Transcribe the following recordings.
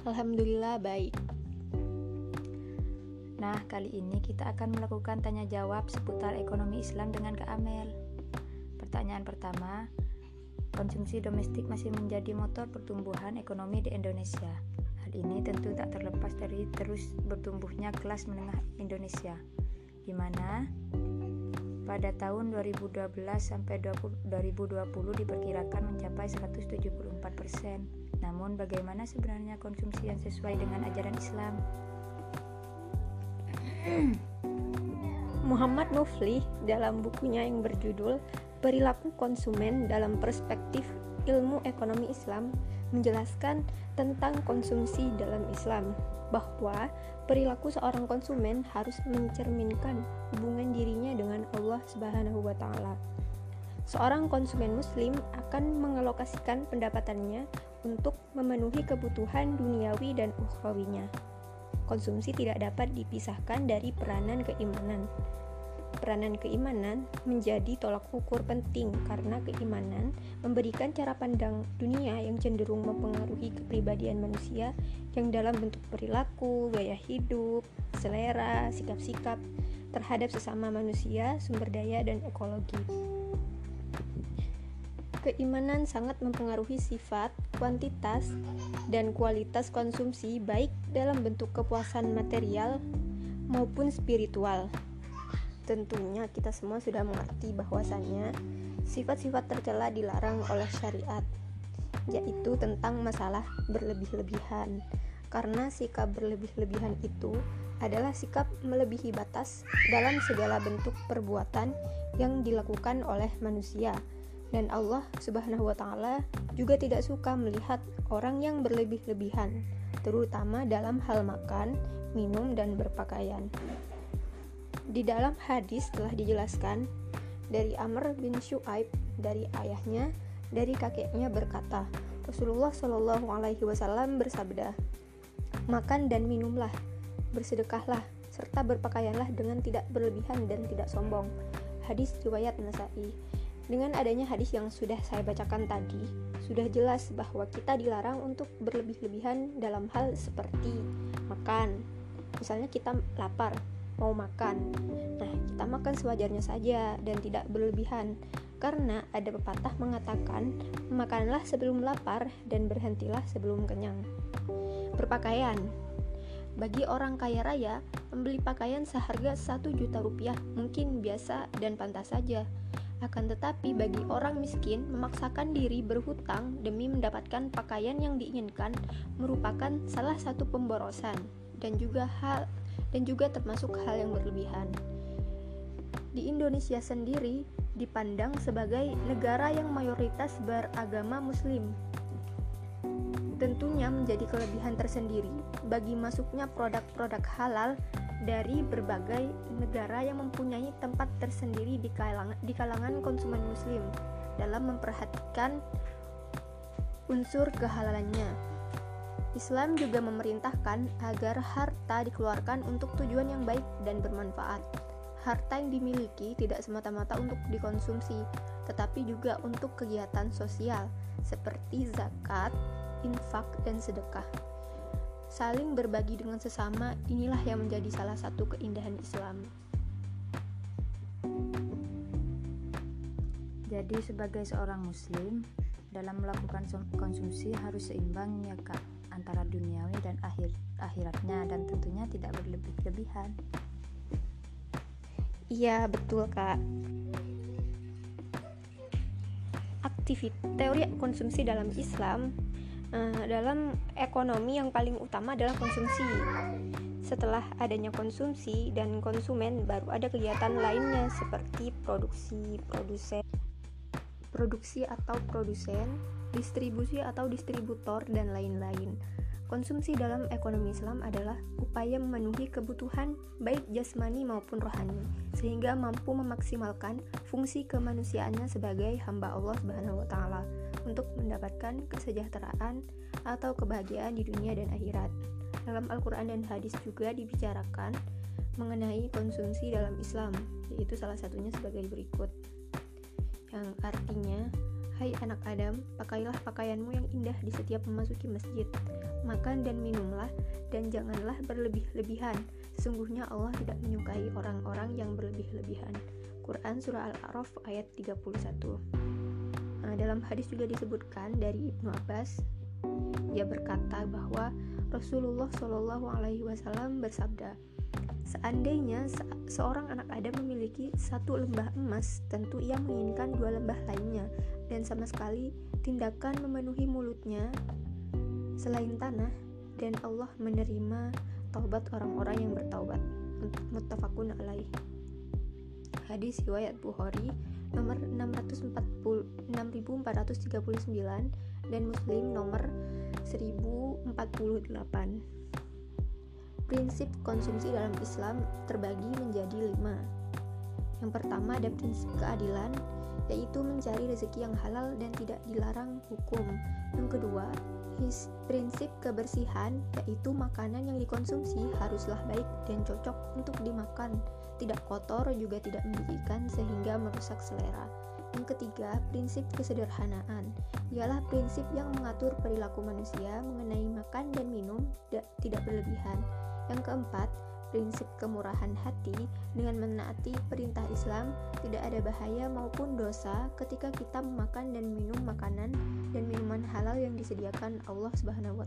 Alhamdulillah baik. Nah, kali ini kita akan melakukan tanya jawab seputar ekonomi Islam dengan Kak Amel. Pertanyaan pertama, konsumsi domestik masih menjadi motor pertumbuhan ekonomi di Indonesia. Hal ini tentu tak terlepas dari terus bertumbuhnya kelas menengah Indonesia, di mana pada tahun 2012 sampai 2020 diperkirakan mencapai 174 persen. Namun bagaimana sebenarnya konsumsi yang sesuai dengan ajaran Islam? Muhammad Mufli dalam bukunya yang berjudul Perilaku Konsumen dalam Perspektif Ilmu Ekonomi Islam menjelaskan tentang konsumsi dalam Islam bahwa perilaku seorang konsumen harus mencerminkan hubungan dirinya dengan Allah Subhanahu wa taala. Seorang konsumen muslim akan mengalokasikan pendapatannya untuk memenuhi kebutuhan duniawi dan ukhrawinya. Konsumsi tidak dapat dipisahkan dari peranan keimanan peranan keimanan menjadi tolak ukur penting karena keimanan memberikan cara pandang dunia yang cenderung mempengaruhi kepribadian manusia yang dalam bentuk perilaku, gaya hidup, selera, sikap-sikap terhadap sesama manusia, sumber daya, dan ekologi. Keimanan sangat mempengaruhi sifat, kuantitas, dan kualitas konsumsi baik dalam bentuk kepuasan material maupun spiritual. Tentunya kita semua sudah mengerti bahwasannya sifat-sifat tercela dilarang oleh syariat, yaitu tentang masalah berlebih-lebihan. Karena sikap berlebih-lebihan itu adalah sikap melebihi batas dalam segala bentuk perbuatan yang dilakukan oleh manusia. Dan Allah Subhanahu wa taala juga tidak suka melihat orang yang berlebih-lebihan, terutama dalam hal makan, minum dan berpakaian. Di dalam hadis telah dijelaskan dari Amr bin Shu'aib dari ayahnya dari kakeknya berkata Rasulullah Shallallahu Alaihi Wasallam bersabda makan dan minumlah bersedekahlah serta berpakaianlah dengan tidak berlebihan dan tidak sombong hadis riwayat Nasai dengan adanya hadis yang sudah saya bacakan tadi sudah jelas bahwa kita dilarang untuk berlebih-lebihan dalam hal seperti makan misalnya kita lapar mau makan. Nah, kita makan sewajarnya saja dan tidak berlebihan. Karena ada pepatah mengatakan, makanlah sebelum lapar dan berhentilah sebelum kenyang. Berpakaian bagi orang kaya raya, membeli pakaian seharga 1 juta rupiah mungkin biasa dan pantas saja. Akan tetapi bagi orang miskin, memaksakan diri berhutang demi mendapatkan pakaian yang diinginkan merupakan salah satu pemborosan dan juga hal dan juga termasuk hal yang berlebihan. Di Indonesia sendiri dipandang sebagai negara yang mayoritas beragama Muslim. Tentunya menjadi kelebihan tersendiri bagi masuknya produk-produk halal dari berbagai negara yang mempunyai tempat tersendiri di kalangan, di kalangan konsumen Muslim dalam memperhatikan unsur kehalalannya. Islam juga memerintahkan agar harta dikeluarkan untuk tujuan yang baik dan bermanfaat. Harta yang dimiliki tidak semata-mata untuk dikonsumsi, tetapi juga untuk kegiatan sosial seperti zakat, infak, dan sedekah. Saling berbagi dengan sesama inilah yang menjadi salah satu keindahan Islam. Jadi sebagai seorang muslim, dalam melakukan konsumsi harus seimbang ya Kak antara duniawi dan akhir akhiratnya dan tentunya tidak berlebih-lebihan. Iya, betul, Kak. Aktivitas teori konsumsi dalam Islam uh, dalam ekonomi yang paling utama adalah konsumsi. Setelah adanya konsumsi dan konsumen, baru ada kegiatan lainnya seperti produksi, produsen, produksi atau produsen, distribusi atau distributor, dan lain-lain. Konsumsi dalam ekonomi Islam adalah upaya memenuhi kebutuhan baik jasmani maupun rohani, sehingga mampu memaksimalkan fungsi kemanusiaannya sebagai hamba Allah Subhanahu wa taala untuk mendapatkan kesejahteraan atau kebahagiaan di dunia dan akhirat. Dalam Al-Qur'an dan hadis juga dibicarakan mengenai konsumsi dalam Islam, yaitu salah satunya sebagai berikut. Yang artinya Hai anak Adam, pakailah pakaianmu yang indah di setiap memasuki masjid. Makan dan minumlah, dan janganlah berlebih-lebihan. Sesungguhnya Allah tidak menyukai orang-orang yang berlebih-lebihan. Quran Surah Al-A'raf ayat 31 nah, Dalam hadis juga disebutkan dari Ibnu Abbas Ia berkata bahwa Rasulullah Shallallahu Alaihi Wasallam bersabda, Seandainya se seorang anak Adam memiliki satu lembah emas, tentu ia menginginkan dua lembah lainnya, dan sama sekali tindakan memenuhi mulutnya selain tanah, dan Allah menerima taubat orang-orang yang bertaubat. Muttafaqun alaih. Hadis riwayat Bukhari nomor 640, 6439 dan Muslim nomor 1048. Prinsip konsumsi dalam Islam terbagi menjadi lima. Yang pertama ada prinsip keadilan, yaitu mencari rezeki yang halal dan tidak dilarang hukum. Yang kedua, prinsip kebersihan, yaitu makanan yang dikonsumsi haruslah baik dan cocok untuk dimakan, tidak kotor juga tidak menjijikan sehingga merusak selera. Yang ketiga, prinsip kesederhanaan, ialah prinsip yang mengatur perilaku manusia mengenai makan dan minum tidak berlebihan. Yang keempat, prinsip kemurahan hati dengan menaati perintah Islam tidak ada bahaya maupun dosa ketika kita memakan dan minum makanan dan minuman halal yang disediakan Allah Subhanahu.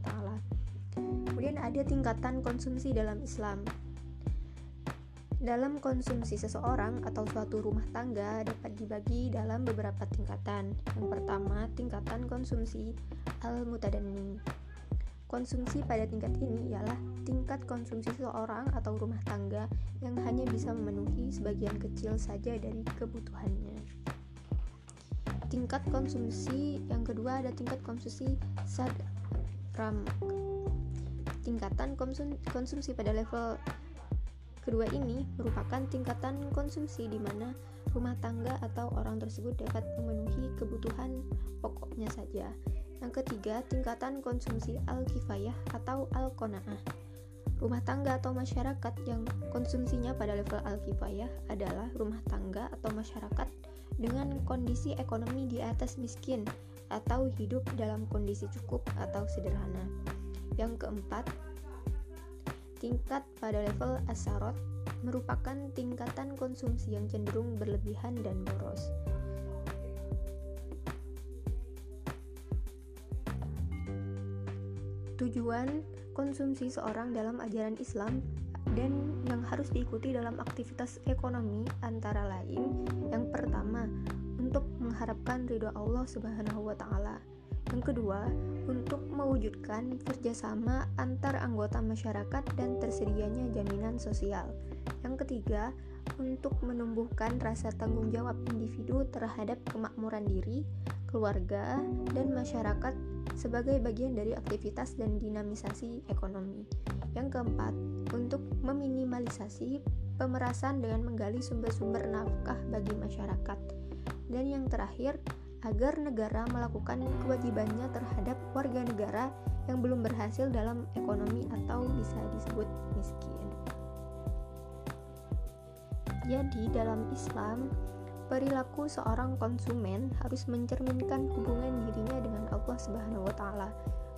Kemudian ada tingkatan konsumsi dalam Islam. Dalam konsumsi seseorang atau suatu rumah tangga dapat dibagi dalam beberapa tingkatan. Yang pertama, tingkatan konsumsi al-mutadanni Konsumsi pada tingkat ini ialah tingkat konsumsi seseorang atau rumah tangga yang hanya bisa memenuhi sebagian kecil saja dari kebutuhannya. Tingkat konsumsi yang kedua ada tingkat konsumsi sadram. Tingkatan konsumsi pada level kedua ini merupakan tingkatan konsumsi di mana rumah tangga atau orang tersebut dapat memenuhi kebutuhan pokoknya saja yang ketiga, tingkatan konsumsi al-kifayah atau al-kona'ah. Rumah tangga atau masyarakat yang konsumsinya pada level al-kifayah adalah rumah tangga atau masyarakat dengan kondisi ekonomi di atas miskin atau hidup dalam kondisi cukup atau sederhana. Yang keempat, tingkat pada level asarot merupakan tingkatan konsumsi yang cenderung berlebihan dan boros. tujuan konsumsi seorang dalam ajaran Islam dan yang harus diikuti dalam aktivitas ekonomi antara lain yang pertama untuk mengharapkan ridho Allah Subhanahu wa taala. Yang kedua, untuk mewujudkan kerjasama antar anggota masyarakat dan tersedianya jaminan sosial. Yang ketiga, untuk menumbuhkan rasa tanggung jawab individu terhadap kemakmuran diri, keluarga, dan masyarakat sebagai bagian dari aktivitas dan dinamisasi ekonomi. Yang keempat, untuk meminimalisasi pemerasan dengan menggali sumber-sumber nafkah bagi masyarakat. Dan yang terakhir, agar negara melakukan kewajibannya terhadap warga negara yang belum berhasil dalam ekonomi atau bisa disebut miskin. Jadi, dalam Islam, Perilaku seorang konsumen harus mencerminkan hubungan dirinya dengan Allah Subhanahu wa taala.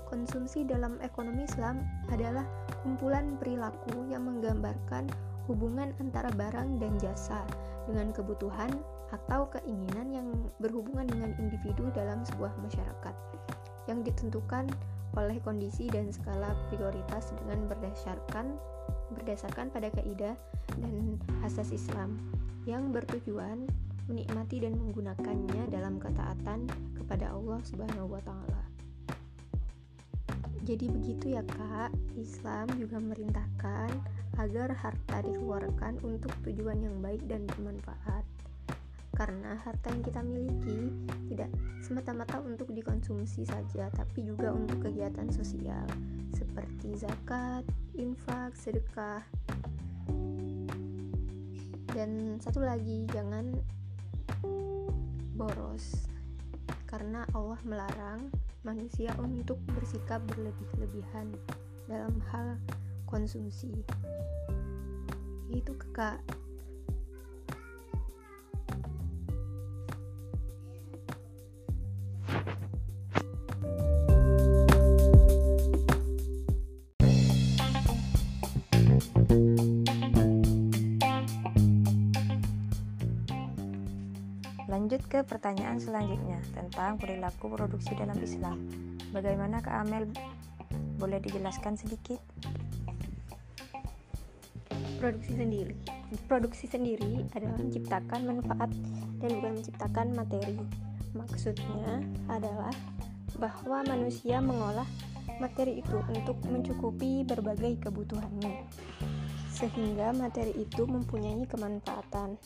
Konsumsi dalam ekonomi Islam adalah kumpulan perilaku yang menggambarkan hubungan antara barang dan jasa dengan kebutuhan atau keinginan yang berhubungan dengan individu dalam sebuah masyarakat yang ditentukan oleh kondisi dan skala prioritas dengan berdasarkan berdasarkan pada kaidah dan asas Islam yang bertujuan menikmati dan menggunakannya dalam ketaatan kepada Allah Subhanahu wa taala. Jadi begitu ya Kak, Islam juga merintahkan agar harta dikeluarkan untuk tujuan yang baik dan bermanfaat. Karena harta yang kita miliki tidak semata-mata untuk dikonsumsi saja, tapi juga untuk kegiatan sosial. Seperti zakat, infak, sedekah. Dan satu lagi, jangan boros. Karena Allah melarang manusia untuk bersikap berlebih-lebihan dalam hal konsumsi. Itu kakak ke pertanyaan selanjutnya tentang perilaku produksi dalam Islam. Bagaimana Kak Amel? Boleh dijelaskan sedikit? Produksi sendiri. Produksi sendiri adalah menciptakan manfaat dan bukan menciptakan materi. Maksudnya adalah bahwa manusia mengolah materi itu untuk mencukupi berbagai kebutuhannya, sehingga materi itu mempunyai kemanfaatan.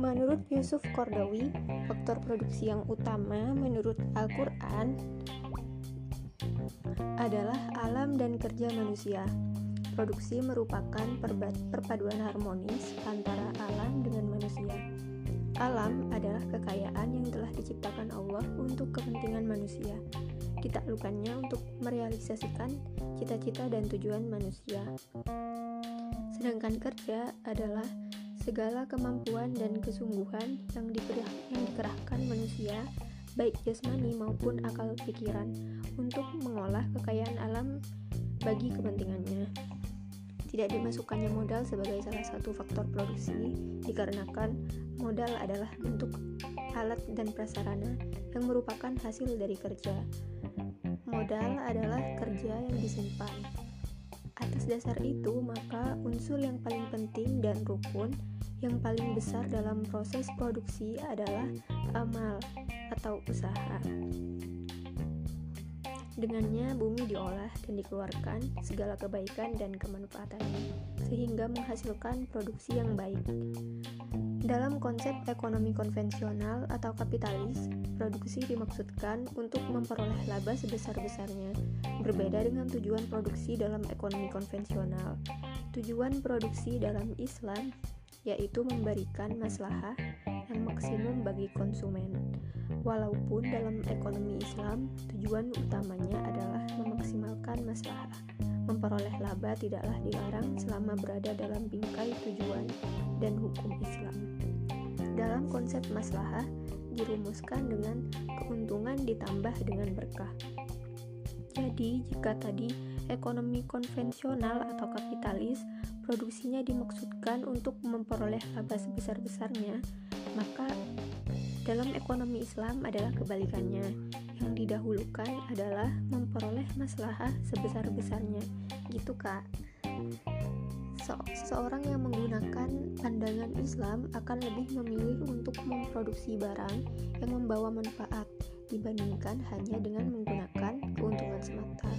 Menurut Yusuf Kordawi, faktor produksi yang utama menurut Al-Quran adalah alam dan kerja manusia. Produksi merupakan perpaduan harmonis antara alam dengan manusia. Alam adalah kekayaan yang telah diciptakan Allah untuk kepentingan manusia. Ditaklukannya untuk merealisasikan cita-cita dan tujuan manusia. Sedangkan kerja adalah segala kemampuan dan kesungguhan yang, dikerah, yang dikerahkan manusia, baik jasmani maupun akal pikiran, untuk mengolah kekayaan alam bagi kepentingannya. Tidak dimasukkannya modal sebagai salah satu faktor produksi, dikarenakan modal adalah bentuk alat dan prasarana yang merupakan hasil dari kerja. Modal adalah kerja yang disimpan. Atas dasar itu, maka unsur yang paling penting dan rukun yang paling besar dalam proses produksi adalah amal atau usaha. Dengannya bumi diolah dan dikeluarkan segala kebaikan dan kemanfaatannya, sehingga menghasilkan produksi yang baik. Dalam konsep ekonomi konvensional atau kapitalis, produksi dimaksudkan untuk memperoleh laba sebesar-besarnya, berbeda dengan tujuan produksi dalam ekonomi konvensional. Tujuan produksi dalam Islam yaitu memberikan maslahah yang maksimum bagi konsumen. Walaupun dalam ekonomi Islam, tujuan utamanya adalah memaksimalkan maslahah. Memperoleh laba tidaklah dilarang selama berada dalam bingkai tujuan dan hukum Islam. Dalam konsep maslahah dirumuskan dengan keuntungan ditambah dengan berkah. Jadi, jika tadi ekonomi konvensional atau kapitalis produksinya dimaksudkan untuk memperoleh laba sebesar-besarnya, maka dalam ekonomi Islam adalah kebalikannya. Yang didahulukan adalah memperoleh maslahah sebesar-besarnya. Gitu, Kak. Se seorang yang menggunakan pandangan Islam akan lebih memilih untuk memproduksi barang yang membawa manfaat dibandingkan hanya dengan menggunakan keuntungan semata.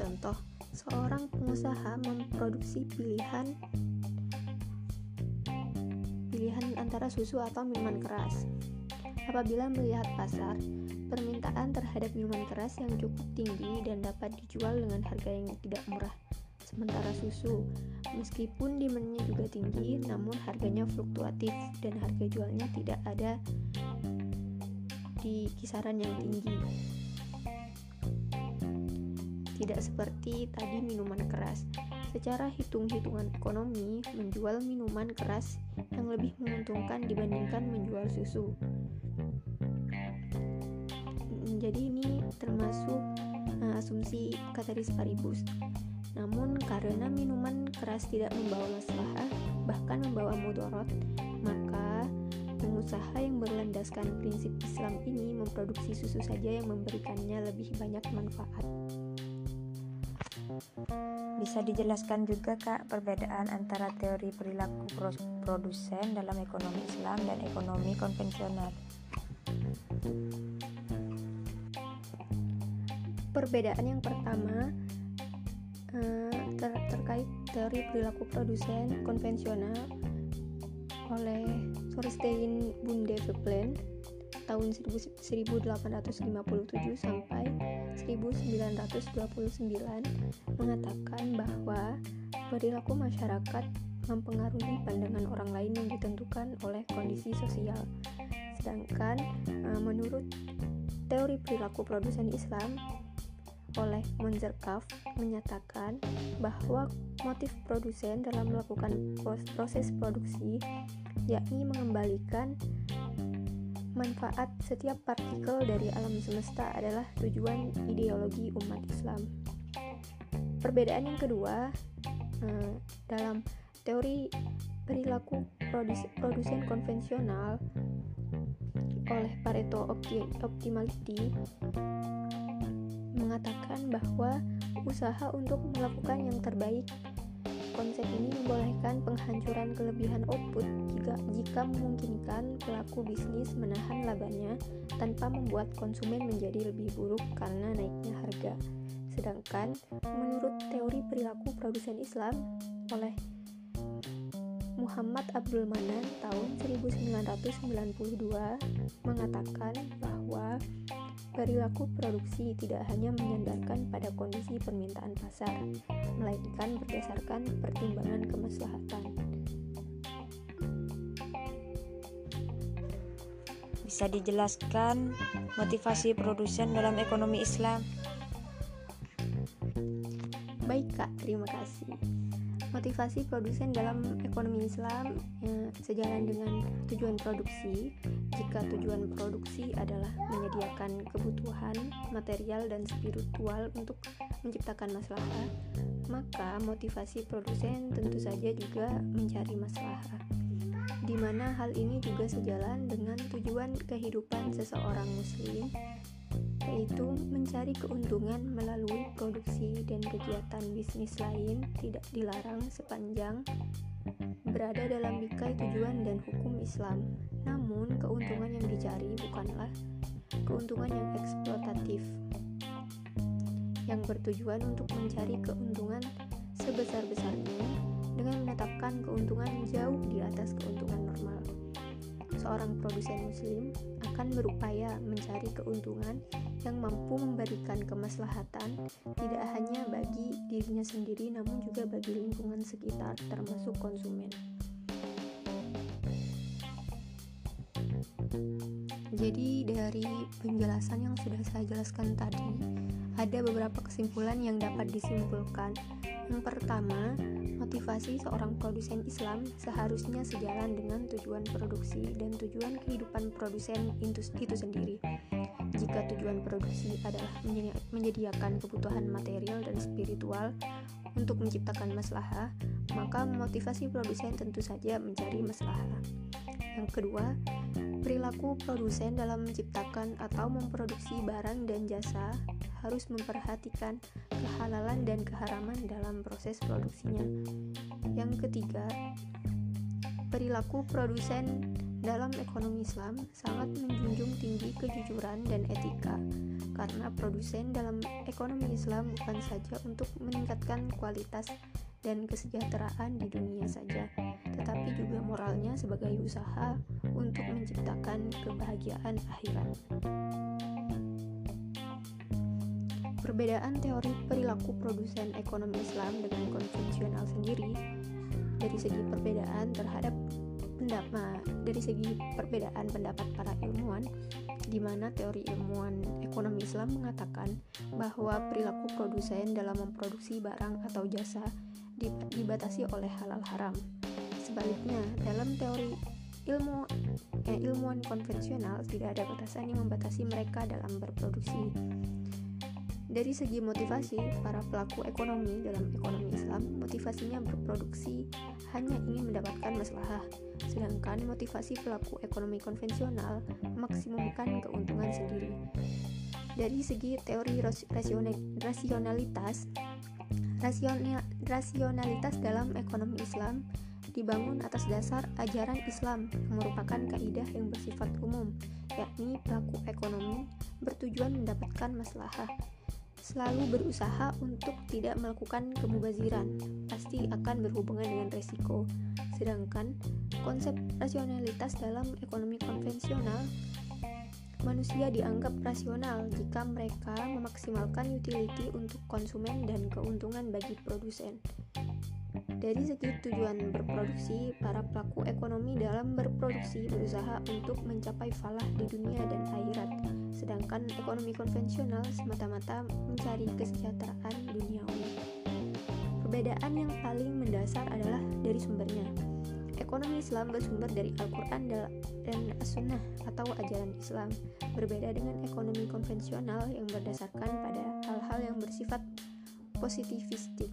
Contoh, seorang pengusaha memproduksi pilihan pilihan antara susu atau minuman keras. Apabila melihat pasar, permintaan terhadap minuman keras yang cukup tinggi dan dapat dijual dengan harga yang tidak murah. Sementara susu, meskipun demandnya juga tinggi, namun harganya fluktuatif dan harga jualnya tidak ada di kisaran yang tinggi. Tidak seperti tadi minuman keras. Secara hitung-hitungan ekonomi, menjual minuman keras yang lebih menguntungkan dibandingkan menjual susu. Jadi ini termasuk uh, asumsi kataris paribus namun karena minuman keras tidak membawa masalah bahkan membawa mudorot maka pengusaha yang berlandaskan prinsip Islam ini memproduksi susu saja yang memberikannya lebih banyak manfaat bisa dijelaskan juga kak perbedaan antara teori perilaku produsen dalam ekonomi Islam dan ekonomi konvensional? Perbedaan yang pertama uh, ter terkait teori perilaku produsen konvensional oleh Thorstein Bundeveplen tahun 1857 sampai 1929 mengatakan bahwa perilaku masyarakat mempengaruhi pandangan orang lain yang ditentukan oleh kondisi sosial. Sedangkan uh, menurut teori perilaku produsen Islam, oleh Monzerkaf menyatakan bahwa motif produsen dalam melakukan proses produksi yakni mengembalikan manfaat setiap partikel dari alam semesta adalah tujuan ideologi umat Islam. Perbedaan yang kedua eh, dalam teori perilaku produsen konvensional oleh Pareto Optimality mengatakan bahwa usaha untuk melakukan yang terbaik Konsep ini membolehkan penghancuran kelebihan output jika, jika memungkinkan pelaku bisnis menahan labanya tanpa membuat konsumen menjadi lebih buruk karena naiknya harga. Sedangkan menurut teori perilaku produsen Islam oleh Muhammad Abdul Manan tahun 1992 mengatakan bahwa Perilaku produksi tidak hanya menyandarkan pada kondisi permintaan pasar, melainkan berdasarkan pertimbangan kemaslahatan. Bisa dijelaskan motivasi produsen dalam ekonomi Islam? Baik, Kak, terima kasih. Motivasi produsen dalam ekonomi Islam ya, sejalan dengan tujuan produksi. Jika tujuan produksi adalah menyediakan kebutuhan material dan spiritual untuk menciptakan masalah, maka motivasi produsen tentu saja juga mencari masalah. Di mana hal ini juga sejalan dengan tujuan kehidupan seseorang muslim yaitu mencari keuntungan melalui produksi dan kegiatan bisnis lain tidak dilarang sepanjang berada dalam bingkai tujuan dan hukum Islam. Namun, keuntungan yang dicari bukanlah keuntungan yang eksploitatif yang bertujuan untuk mencari keuntungan sebesar-besarnya dengan menetapkan keuntungan jauh di atas keuntungan normal. Seorang produsen muslim akan berupaya mencari keuntungan yang mampu memberikan kemaslahatan tidak hanya bagi dirinya sendiri namun juga bagi lingkungan sekitar termasuk konsumen. Jadi dari penjelasan yang sudah saya jelaskan tadi, ada beberapa kesimpulan yang dapat disimpulkan. Yang pertama, motivasi seorang produsen Islam seharusnya sejalan dengan tujuan produksi dan tujuan kehidupan produsen itu, sendiri. Jika tujuan produksi adalah menyediakan kebutuhan material dan spiritual untuk menciptakan masalah, maka motivasi produsen tentu saja mencari masalah. Yang kedua, perilaku produsen dalam menciptakan atau memproduksi barang dan jasa harus memperhatikan kehalalan dan keharaman dalam proses produksinya. Yang ketiga, perilaku produsen dalam ekonomi Islam sangat menjunjung tinggi kejujuran dan etika, karena produsen dalam ekonomi Islam bukan saja untuk meningkatkan kualitas dan kesejahteraan di dunia saja, tetapi juga moralnya sebagai usaha untuk menciptakan kebahagiaan akhirat. Perbedaan teori perilaku produsen ekonomi Islam dengan konvensional sendiri dari segi perbedaan terhadap pendapat dari segi perbedaan pendapat para ilmuwan di mana teori ilmuwan ekonomi Islam mengatakan bahwa perilaku produsen dalam memproduksi barang atau jasa dibatasi oleh halal haram. Sebaliknya, dalam teori ilmu eh, ilmuwan konvensional tidak ada batasan yang membatasi mereka dalam berproduksi. Dari segi motivasi, para pelaku ekonomi dalam ekonomi Islam motivasinya berproduksi hanya ingin mendapatkan masalah, sedangkan motivasi pelaku ekonomi konvensional memaksimumkan keuntungan sendiri. Dari segi teori rasionalitas, rasionalitas dalam ekonomi Islam dibangun atas dasar ajaran Islam yang merupakan kaidah yang bersifat umum, yakni pelaku ekonomi bertujuan mendapatkan maslahah selalu berusaha untuk tidak melakukan kemubaziran, pasti akan berhubungan dengan resiko. Sedangkan konsep rasionalitas dalam ekonomi konvensional, manusia dianggap rasional jika mereka memaksimalkan utility untuk konsumen dan keuntungan bagi produsen. Dari segi tujuan berproduksi, para pelaku ekonomi dalam berproduksi berusaha untuk mencapai falah di dunia dan akhirat sedangkan ekonomi konvensional semata-mata mencari kesejahteraan duniawi. Perbedaan yang paling mendasar adalah dari sumbernya. Ekonomi Islam bersumber dari Al-Quran dan As-Sunnah atau ajaran Islam, berbeda dengan ekonomi konvensional yang berdasarkan pada hal-hal yang bersifat positivistik.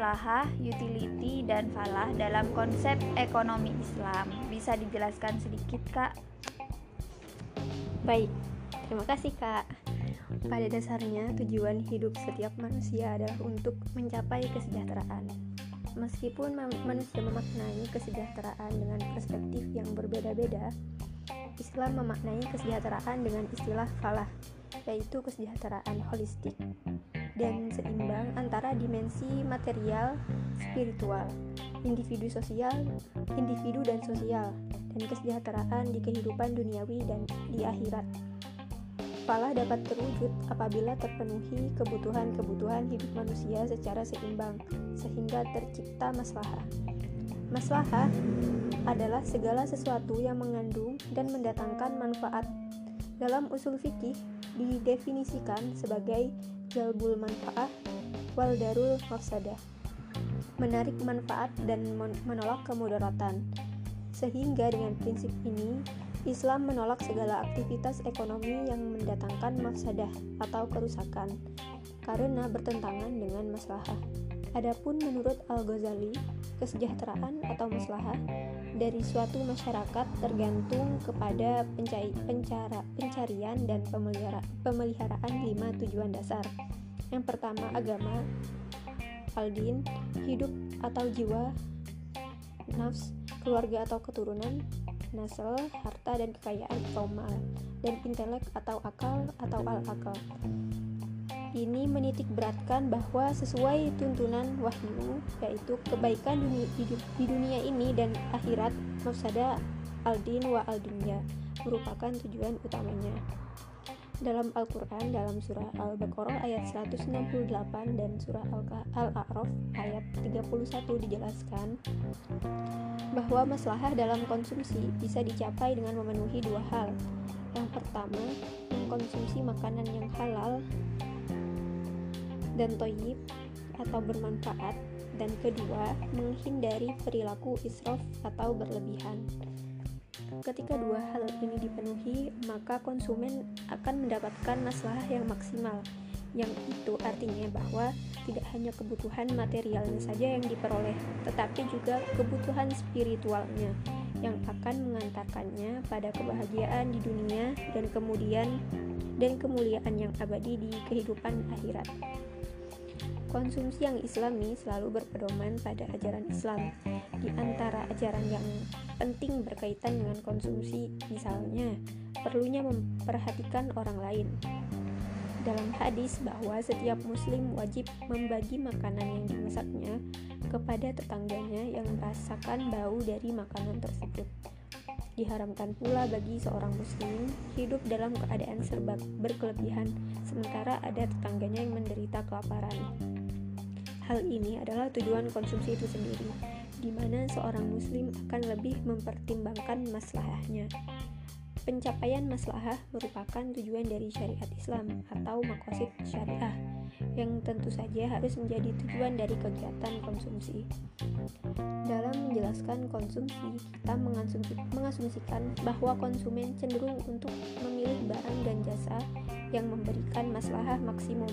Maslahah, utility, dan falah dalam konsep ekonomi Islam? Bisa dijelaskan sedikit, Kak? Baik, terima kasih, Kak. Pada dasarnya, tujuan hidup setiap manusia adalah untuk mencapai kesejahteraan. Meskipun manusia memaknai kesejahteraan dengan perspektif yang berbeda-beda, Islam memaknai kesejahteraan dengan istilah falah, yaitu kesejahteraan holistik dan seimbang antara dimensi material, spiritual, individu sosial, individu dan sosial, dan kesejahteraan di kehidupan duniawi dan di akhirat. Falah dapat terwujud apabila terpenuhi kebutuhan-kebutuhan hidup manusia secara seimbang, sehingga tercipta maslahah. Maslahah adalah segala sesuatu yang mengandung dan mendatangkan manfaat. Dalam usul fikih didefinisikan sebagai jalbul manfaat wal darul mafsadah menarik manfaat dan menolak kemudaratan sehingga dengan prinsip ini Islam menolak segala aktivitas ekonomi yang mendatangkan mafsadah atau kerusakan karena bertentangan dengan maslahah. Adapun menurut Al-Ghazali, kesejahteraan atau maslahah dari suatu masyarakat tergantung kepada pencari, pencara, pencarian dan pemelihara, pemeliharaan lima tujuan dasar. Yang pertama, agama, aldin, hidup atau jiwa, nafs, keluarga atau keturunan, nasel, harta dan kekayaan atau mal, dan intelek atau akal atau al-akal. Ini menitik beratkan bahwa sesuai tuntunan wahyu, yaitu kebaikan di dunia ini dan akhirat, mafsada al-din wa al-dunya, merupakan tujuan utamanya. Dalam Al-Quran, dalam surah Al-Baqarah ayat 168 dan surah Al-A'raf ayat 31 dijelaskan bahwa maslahah dalam konsumsi bisa dicapai dengan memenuhi dua hal. Yang pertama, mengkonsumsi makanan yang halal dan toyib atau bermanfaat dan kedua, menghindari perilaku israf atau berlebihan. Ketika dua hal ini dipenuhi, maka konsumen akan mendapatkan masalah yang maksimal. Yang itu artinya bahwa tidak hanya kebutuhan materialnya saja yang diperoleh, tetapi juga kebutuhan spiritualnya yang akan mengantarkannya pada kebahagiaan di dunia dan kemudian dan kemuliaan yang abadi di kehidupan akhirat. Konsumsi yang islami selalu berpedoman pada ajaran Islam. Di antara ajaran yang penting berkaitan dengan konsumsi, misalnya, perlunya memperhatikan orang lain. Dalam hadis bahwa setiap muslim wajib membagi makanan yang dimasaknya kepada tetangganya yang merasakan bau dari makanan tersebut. Diharamkan pula bagi seorang muslim hidup dalam keadaan serba berkelebihan sementara ada tetangganya yang menderita kelaparan. Hal ini adalah tujuan konsumsi itu sendiri, di mana seorang muslim akan lebih mempertimbangkan maslahahnya. Pencapaian maslahah merupakan tujuan dari syariat Islam atau makosid syariah, yang tentu saja harus menjadi tujuan dari kegiatan konsumsi. Dalam menjelaskan konsumsi, kita mengasumsikan bahwa konsumen cenderung untuk memilih barang dan jasa yang memberikan maslahah maksimum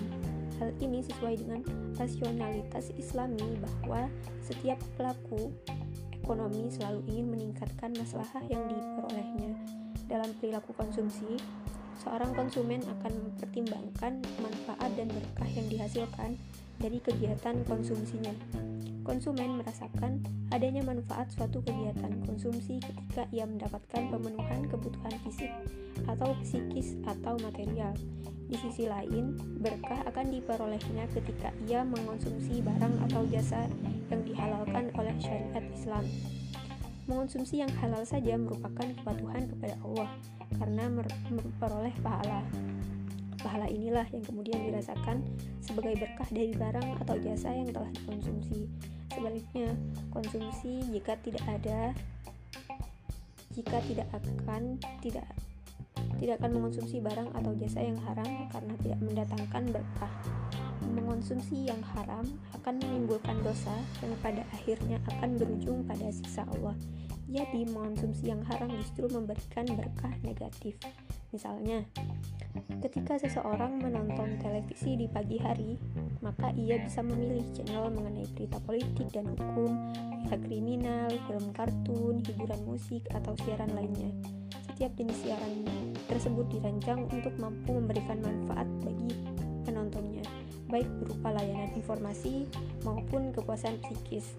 Hal ini sesuai dengan rasionalitas Islami bahwa setiap pelaku ekonomi selalu ingin meningkatkan masalah yang diperolehnya. Dalam perilaku konsumsi, seorang konsumen akan mempertimbangkan manfaat dan berkah yang dihasilkan dari kegiatan konsumsinya. Konsumen merasakan adanya manfaat suatu kegiatan konsumsi ketika ia mendapatkan pemenuhan kebutuhan fisik atau psikis atau material di sisi lain, berkah akan diperolehnya ketika ia mengonsumsi barang atau jasa yang dihalalkan oleh syariat Islam. Mengonsumsi yang halal saja merupakan kepatuhan kepada Allah karena memperoleh pahala. Pahala inilah yang kemudian dirasakan sebagai berkah dari barang atau jasa yang telah dikonsumsi. Sebaliknya, konsumsi jika tidak ada jika tidak akan tidak tidak akan mengonsumsi barang atau jasa yang haram karena tidak mendatangkan berkah. Mengonsumsi yang haram akan menimbulkan dosa yang pada akhirnya akan berujung pada siksa Allah. Jadi, mengonsumsi yang haram justru memberikan berkah negatif. Misalnya, Ketika seseorang menonton televisi di pagi hari, maka ia bisa memilih channel mengenai berita politik dan hukum, berita kriminal, film kartun, hiburan musik, atau siaran lainnya. Setiap jenis siaran tersebut dirancang untuk mampu memberikan manfaat bagi penontonnya, baik berupa layanan informasi maupun kepuasan psikis.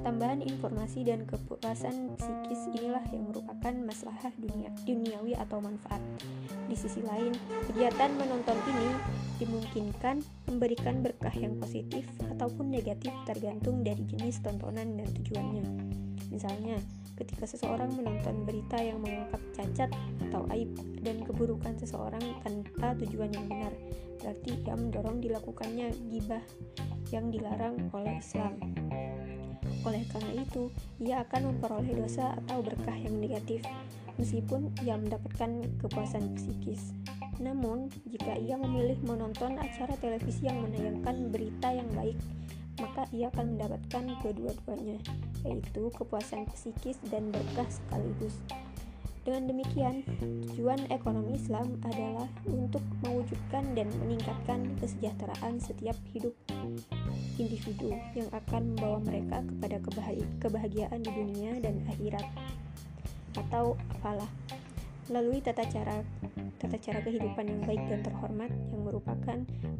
Tambahan informasi dan kepuasan psikis inilah yang merupakan masalah dunia, duniawi atau manfaat. Di sisi lain, kegiatan menonton ini dimungkinkan memberikan berkah yang positif ataupun negatif tergantung dari jenis tontonan dan tujuannya. Misalnya, ketika seseorang menonton berita yang mengungkap cacat atau aib dan keburukan seseorang tanpa tujuan yang benar, berarti ia mendorong dilakukannya gibah yang dilarang oleh Islam. Oleh karena itu, ia akan memperoleh dosa atau berkah yang negatif, meskipun ia mendapatkan kepuasan psikis. Namun, jika ia memilih menonton acara televisi yang menayangkan berita yang baik, maka ia akan mendapatkan kedua-duanya, yaitu kepuasan psikis dan berkah sekaligus. Dengan demikian, tujuan ekonomi Islam adalah untuk mewujudkan dan meningkatkan kesejahteraan setiap hidup individu yang akan membawa mereka kepada kebahagiaan di dunia dan akhirat. Atau apalah melalui tata cara tata cara kehidupan yang baik dan terhormat yang merupakan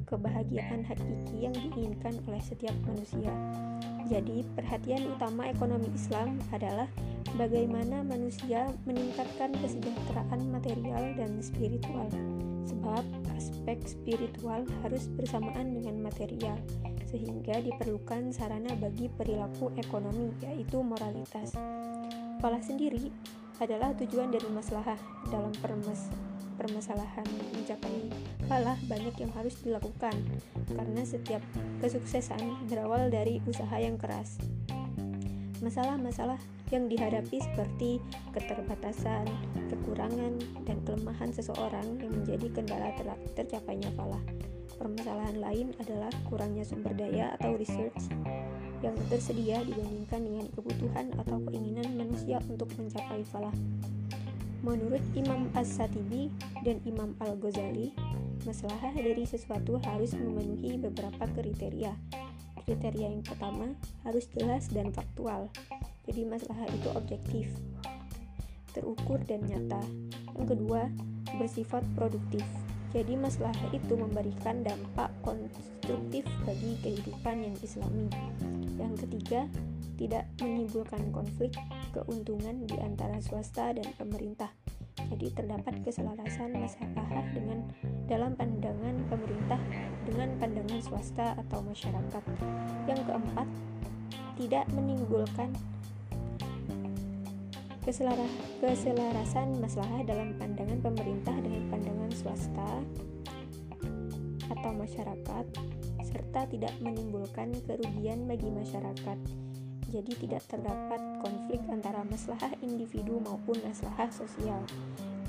kebahagiaan hakiki yang diinginkan oleh setiap manusia. Jadi, perhatian utama ekonomi Islam adalah bagaimana manusia meningkatkan kesejahteraan material dan spiritual. Sebab aspek spiritual harus bersamaan dengan material sehingga diperlukan sarana bagi perilaku ekonomi, yaitu moralitas. Falah sendiri adalah tujuan dari masalah dalam permes permasalahan mencapai falah banyak yang harus dilakukan karena setiap kesuksesan berawal dari usaha yang keras. Masalah-masalah yang dihadapi seperti keterbatasan, kekurangan, dan kelemahan seseorang yang menjadi kendala ter tercapainya falah. Permasalahan lain adalah kurangnya sumber daya atau research yang tersedia dibandingkan dengan kebutuhan atau keinginan manusia untuk mencapai falah. Menurut Imam As-Satibi dan Imam Al-Ghazali, masalah dari sesuatu harus memenuhi beberapa kriteria. Kriteria yang pertama harus jelas dan faktual. Jadi masalah itu objektif, terukur dan nyata. Yang kedua, bersifat produktif. Jadi masalah itu memberikan dampak konstruktif bagi kehidupan yang islami. Yang ketiga, tidak menimbulkan konflik keuntungan di antara swasta dan pemerintah. Jadi terdapat keselarasan masalah dengan dalam pandangan pemerintah dengan pandangan swasta atau masyarakat. Yang keempat, tidak menimbulkan keselarasan masalah dalam pandangan pemerintah dengan pandangan swasta atau masyarakat serta tidak menimbulkan kerugian bagi masyarakat. Jadi tidak terdapat konflik antara masalah individu maupun masalah sosial.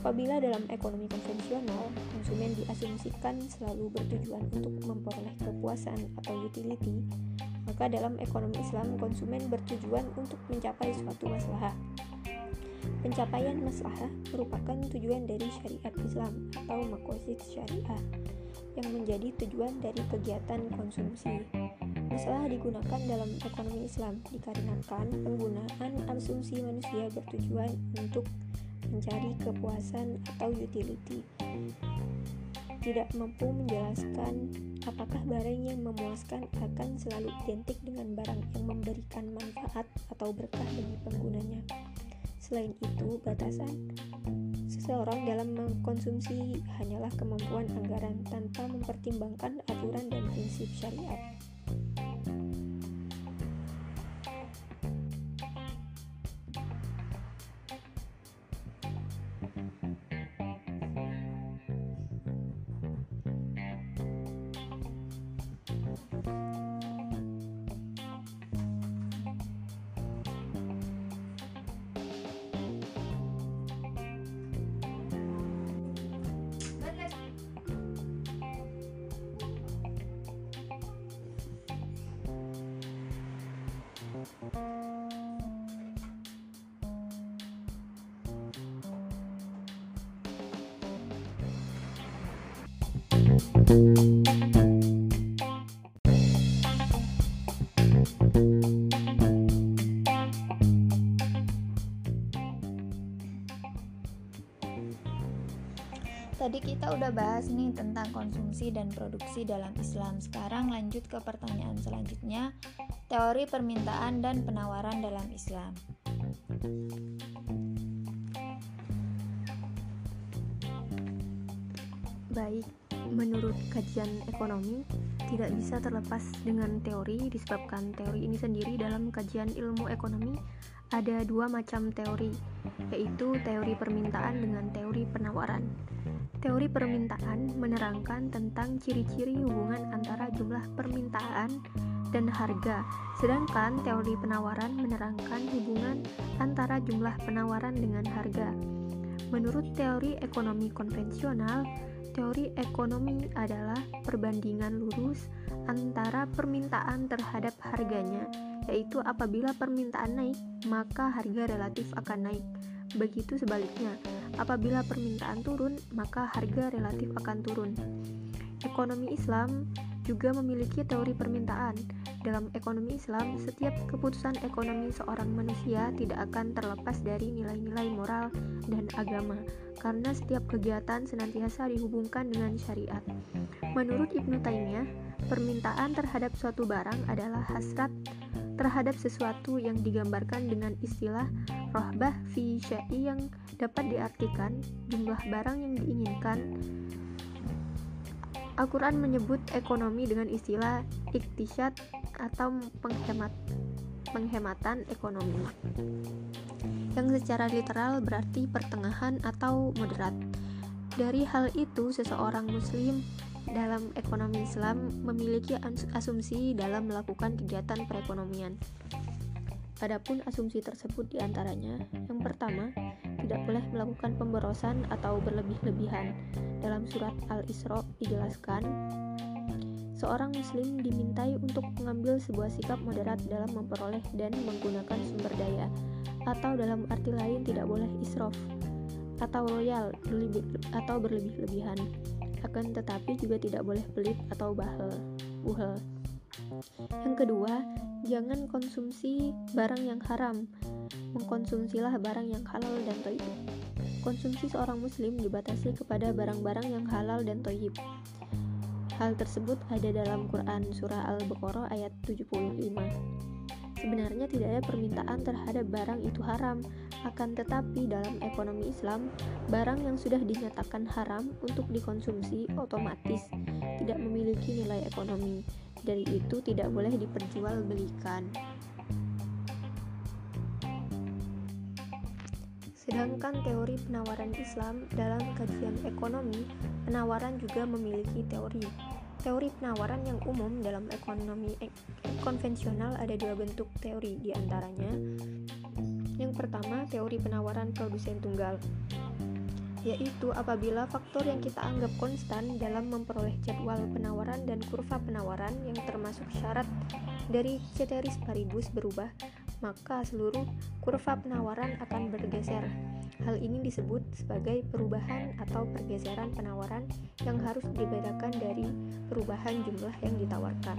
Apabila dalam ekonomi konvensional, konsumen diasumsikan selalu bertujuan untuk memperoleh kepuasan atau utility, maka dalam ekonomi Islam konsumen bertujuan untuk mencapai suatu masalah. Pencapaian maslahah merupakan tujuan dari syariat Islam atau makosid syariah yang menjadi tujuan dari kegiatan konsumsi. Masalah digunakan dalam ekonomi Islam dikarenakan penggunaan asumsi manusia bertujuan untuk mencari kepuasan atau utility. Tidak mampu menjelaskan apakah barang yang memuaskan akan selalu identik dengan barang yang memberikan manfaat atau berkah bagi penggunanya. Selain itu, batasan seseorang dalam mengkonsumsi hanyalah kemampuan anggaran tanpa mempertimbangkan aturan dan prinsip syariat. Tadi kita udah bahas nih tentang konsumsi dan produksi dalam Islam. Sekarang lanjut ke pertanyaan selanjutnya, teori permintaan dan penawaran dalam Islam. Kajian ekonomi, tidak bisa terlepas dengan teori disebabkan teori ini sendiri dalam kajian ilmu ekonomi ada dua macam teori, yaitu teori permintaan dengan teori penawaran. Teori permintaan menerangkan tentang ciri-ciri hubungan antara jumlah permintaan dan harga, sedangkan teori penawaran menerangkan hubungan antara jumlah penawaran dengan harga. Menurut teori ekonomi konvensional, teori ekonomi adalah perbandingan lurus antara permintaan terhadap harganya, yaitu apabila permintaan naik, maka harga relatif akan naik. Begitu sebaliknya, apabila permintaan turun, maka harga relatif akan turun. Ekonomi Islam juga memiliki teori permintaan. Dalam ekonomi Islam, setiap keputusan ekonomi seorang manusia tidak akan terlepas dari nilai-nilai moral dan agama, karena setiap kegiatan senantiasa dihubungkan dengan syariat. Menurut Ibnu Taimiyah, permintaan terhadap suatu barang adalah hasrat terhadap sesuatu yang digambarkan dengan istilah rohbah fi syai yang dapat diartikan jumlah barang yang diinginkan. Al-Quran menyebut ekonomi dengan istilah iktisyat atau penghemat, penghematan ekonomi yang secara literal berarti pertengahan atau moderat. Dari hal itu, seseorang muslim dalam ekonomi Islam memiliki asumsi dalam melakukan kegiatan perekonomian. Adapun asumsi tersebut di antaranya, yang pertama, tidak boleh melakukan pemborosan atau berlebih-lebihan. Dalam surat Al-Isra dijelaskan, seorang muslim dimintai untuk mengambil sebuah sikap moderat dalam memperoleh dan menggunakan sumber daya, atau dalam arti lain tidak boleh israf atau royal atau berlebih-lebihan. Akan tetapi juga tidak boleh pelit atau bahel, buhel. Yang kedua, jangan konsumsi barang yang haram. Mengkonsumsilah barang yang halal dan toyib. Konsumsi seorang muslim dibatasi kepada barang-barang yang halal dan toyib. Hal tersebut ada dalam Quran Surah Al-Baqarah ayat 75. Sebenarnya tidak ada permintaan terhadap barang itu haram, akan tetapi dalam ekonomi Islam, barang yang sudah dinyatakan haram untuk dikonsumsi otomatis tidak memiliki nilai ekonomi dari itu tidak boleh diperjualbelikan. Sedangkan teori penawaran Islam dalam kajian ekonomi, penawaran juga memiliki teori. Teori penawaran yang umum dalam ekonomi konvensional ada dua bentuk teori di antaranya. Yang pertama, teori penawaran produsen tunggal yaitu apabila faktor yang kita anggap konstan dalam memperoleh jadwal penawaran dan kurva penawaran yang termasuk syarat dari ceteris paribus berubah, maka seluruh kurva penawaran akan bergeser. Hal ini disebut sebagai perubahan atau pergeseran penawaran yang harus dibedakan dari perubahan jumlah yang ditawarkan.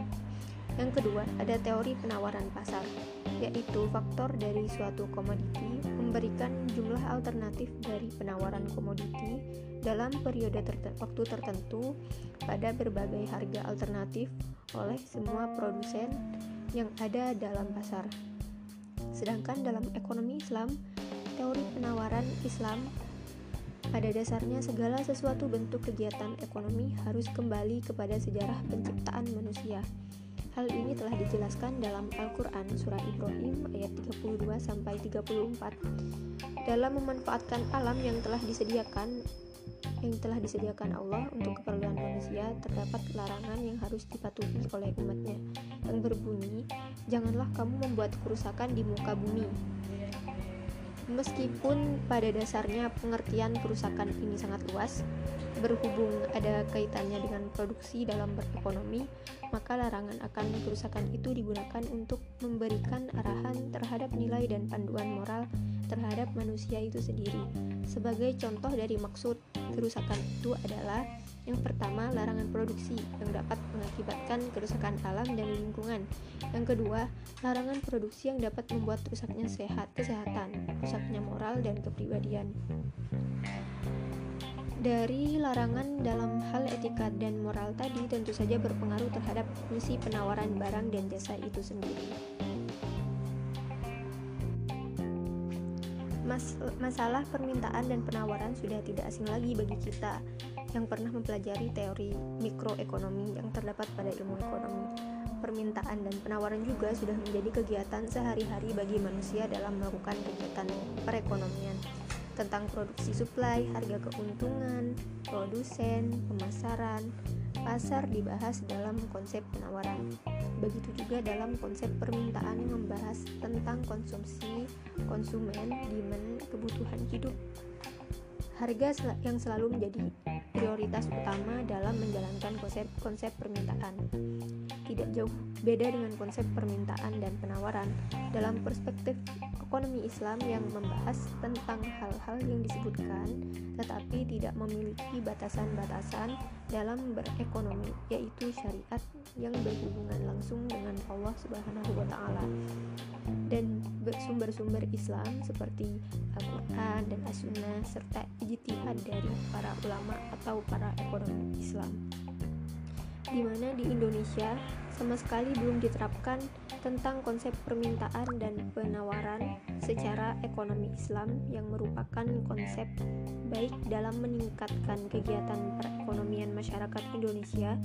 Yang kedua, ada teori penawaran pasar, yaitu faktor dari suatu komoditi memberikan jumlah alternatif dari penawaran komoditi dalam periode waktu tertentu pada berbagai harga alternatif oleh semua produsen yang ada dalam pasar. Sedangkan dalam ekonomi Islam, teori penawaran Islam pada dasarnya segala sesuatu bentuk kegiatan ekonomi harus kembali kepada sejarah penciptaan manusia Hal ini telah dijelaskan dalam Al-Quran Surah Ibrahim ayat 32 sampai 34. Dalam memanfaatkan alam yang telah disediakan yang telah disediakan Allah untuk keperluan manusia terdapat larangan yang harus dipatuhi oleh umatnya yang berbunyi janganlah kamu membuat kerusakan di muka bumi Meskipun pada dasarnya pengertian kerusakan ini sangat luas, berhubung ada kaitannya dengan produksi dalam berekonomi, maka larangan akan kerusakan itu digunakan untuk memberikan arahan terhadap nilai dan panduan moral terhadap manusia itu sendiri. Sebagai contoh dari maksud kerusakan itu adalah Yang pertama, larangan produksi yang dapat mengakibatkan kerusakan alam dan lingkungan. Yang kedua, larangan produksi yang dapat membuat rusaknya sehat, kesehatan, rusaknya moral dan kepribadian. Dari larangan dalam hal etika dan moral tadi tentu saja berpengaruh terhadap fungsi penawaran barang dan jasa itu sendiri. Mas masalah permintaan dan penawaran sudah tidak asing lagi bagi kita yang pernah mempelajari teori mikroekonomi yang terdapat pada ilmu ekonomi. Permintaan dan penawaran juga sudah menjadi kegiatan sehari-hari bagi manusia dalam melakukan kegiatan perekonomian tentang produksi suplai, harga keuntungan, produsen, pemasaran, pasar dibahas dalam konsep penawaran. Begitu juga dalam konsep permintaan membahas tentang konsumsi, konsumen, demand, kebutuhan hidup. Harga yang selalu menjadi prioritas utama dalam menjalankan konsep konsep permintaan. Tidak jauh beda dengan konsep permintaan dan penawaran dalam perspektif ekonomi Islam yang membahas tentang hal-hal yang disebutkan tetapi tidak memiliki batasan-batasan dalam berekonomi yaitu syariat yang berhubungan langsung dengan Allah Subhanahu wa taala dan sumber-sumber Islam seperti Al-Qur'an dan As-Sunnah serta ijtihad dari para ulama atau para ekonomi Islam. Di mana di Indonesia sama sekali belum diterapkan tentang konsep permintaan dan penawaran secara ekonomi Islam yang merupakan konsep baik dalam meningkatkan kegiatan perekonomian masyarakat Indonesia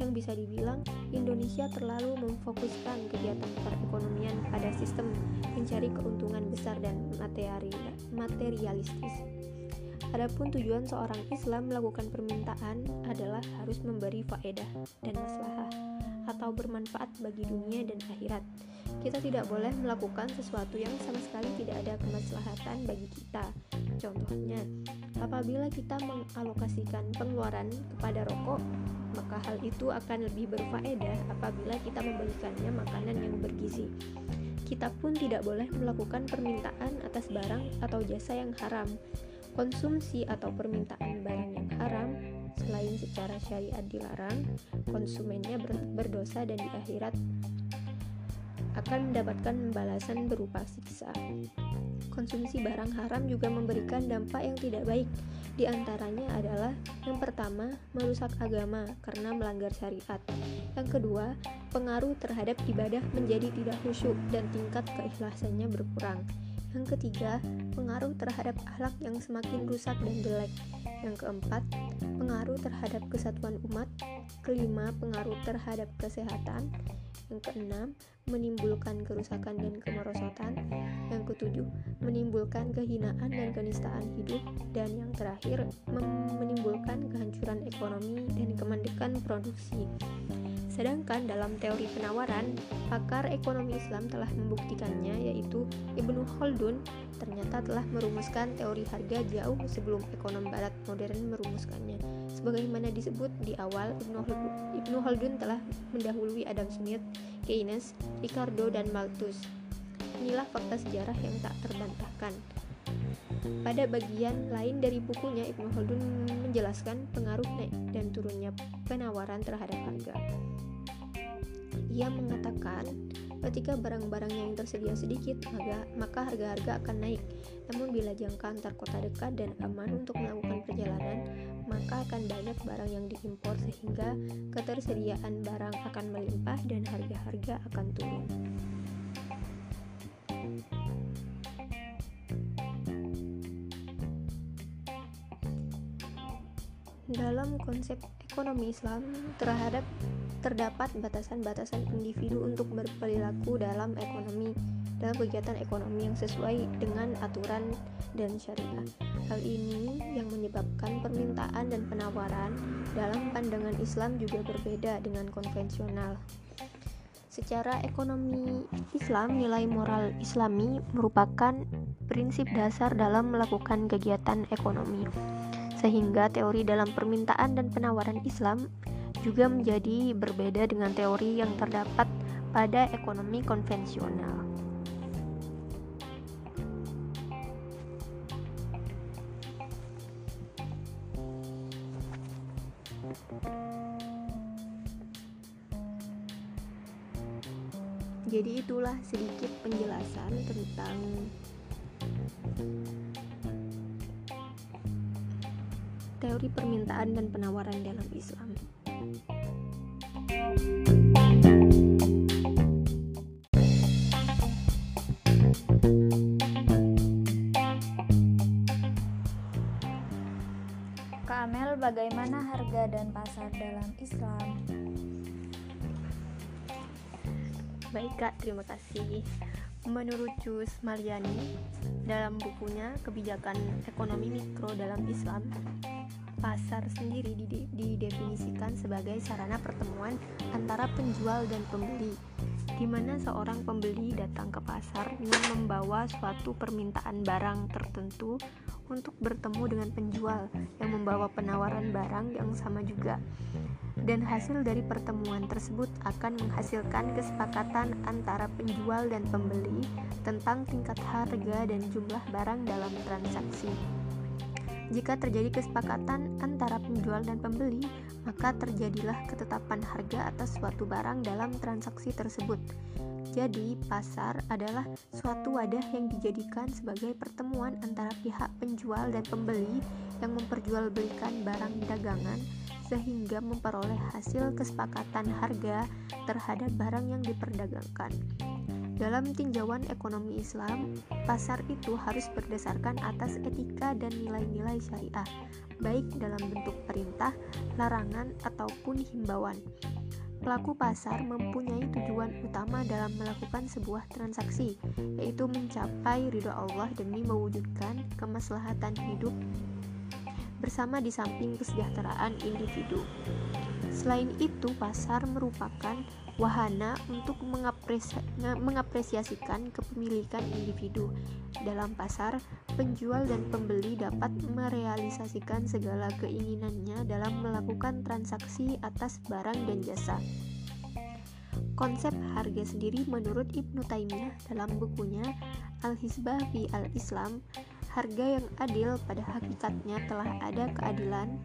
yang bisa dibilang Indonesia terlalu memfokuskan kegiatan perekonomian pada sistem mencari keuntungan besar dan materialistis. Adapun tujuan seorang Islam melakukan permintaan adalah harus memberi faedah dan maslahah atau bermanfaat bagi dunia dan akhirat. Kita tidak boleh melakukan sesuatu yang sama sekali tidak ada kemaslahatan bagi kita. Contohnya, apabila kita mengalokasikan pengeluaran kepada rokok, maka hal itu akan lebih berfaedah apabila kita memberikannya makanan yang bergizi. Kita pun tidak boleh melakukan permintaan atas barang atau jasa yang haram. Konsumsi atau permintaan barang yang haram selain secara syariat dilarang, konsumennya berdosa dan di akhirat akan mendapatkan balasan berupa siksa. Konsumsi barang haram juga memberikan dampak yang tidak baik. Di antaranya adalah yang pertama, merusak agama karena melanggar syariat. Yang kedua, pengaruh terhadap ibadah menjadi tidak khusyuk dan tingkat keikhlasannya berkurang. Yang ketiga, pengaruh terhadap akhlak yang semakin rusak dan jelek. Yang keempat, pengaruh terhadap kesatuan umat. Kelima, pengaruh terhadap kesehatan. Yang keenam, menimbulkan kerusakan dan kemerosotan. Yang ketujuh, menimbulkan kehinaan dan kenistaan hidup. Dan yang terakhir, menimbulkan kehancuran ekonomi dan kemandekan produksi. Sedangkan dalam teori penawaran, pakar ekonomi Islam telah membuktikannya yaitu Ibnu Khaldun ternyata telah merumuskan teori harga jauh sebelum ekonom barat modern merumuskannya. Sebagaimana disebut di awal, Ibnu Khaldun telah mendahului Adam Smith, Keynes, Ricardo, dan Malthus. Inilah fakta sejarah yang tak terbantahkan. Pada bagian lain dari bukunya, Ibnu Khaldun menjelaskan pengaruh naik dan turunnya penawaran terhadap harga. Ia mengatakan, ketika barang-barangnya yang tersedia sedikit, maka harga-harga akan naik. Namun bila jangka antar kota dekat dan aman untuk melakukan perjalanan, maka akan banyak barang yang diimpor sehingga ketersediaan barang akan melimpah dan harga-harga akan turun. Dalam konsep ekonomi Islam terhadap terdapat batasan-batasan individu untuk berperilaku dalam ekonomi dalam kegiatan ekonomi yang sesuai dengan aturan dan syariah. Hal ini yang menyebabkan permintaan dan penawaran dalam pandangan Islam juga berbeda dengan konvensional. Secara ekonomi Islam, nilai moral Islami merupakan prinsip dasar dalam melakukan kegiatan ekonomi. Sehingga teori dalam permintaan dan penawaran Islam juga menjadi berbeda dengan teori yang terdapat pada ekonomi konvensional. Jadi itulah sedikit penjelasan tentang teori permintaan dan penawaran dalam Islam. Kak Amel, bagaimana harga dan pasar dalam Islam? Baik Kak, terima kasih. Menurut Jus Maliani, dalam bukunya Kebijakan Ekonomi Mikro dalam Islam, pasar sendiri didefinisikan sebagai sarana pertemuan antara penjual dan pembeli, di mana seorang pembeli datang ke pasar dengan membawa suatu permintaan barang tertentu untuk bertemu dengan penjual yang membawa penawaran barang yang sama juga dan hasil dari pertemuan tersebut akan menghasilkan kesepakatan antara penjual dan pembeli tentang tingkat harga dan jumlah barang dalam transaksi. Jika terjadi kesepakatan antara penjual dan pembeli, maka terjadilah ketetapan harga atas suatu barang dalam transaksi tersebut. Jadi, pasar adalah suatu wadah yang dijadikan sebagai pertemuan antara pihak penjual dan pembeli yang memperjualbelikan barang dagangan sehingga memperoleh hasil kesepakatan harga terhadap barang yang diperdagangkan. Dalam tinjauan ekonomi Islam, pasar itu harus berdasarkan atas etika dan nilai-nilai syariah, baik dalam bentuk perintah, larangan, ataupun himbauan. Pelaku pasar mempunyai tujuan utama dalam melakukan sebuah transaksi, yaitu mencapai ridho Allah demi mewujudkan kemaslahatan hidup bersama di samping kesejahteraan individu. Selain itu, pasar merupakan wahana untuk mengapresiasikan kepemilikan individu. Dalam pasar, penjual dan pembeli dapat merealisasikan segala keinginannya dalam melakukan transaksi atas barang dan jasa. Konsep harga sendiri menurut Ibnu Taimiyah dalam bukunya Al-Hisbah fi Al-Islam Harga yang adil pada hakikatnya telah ada keadilan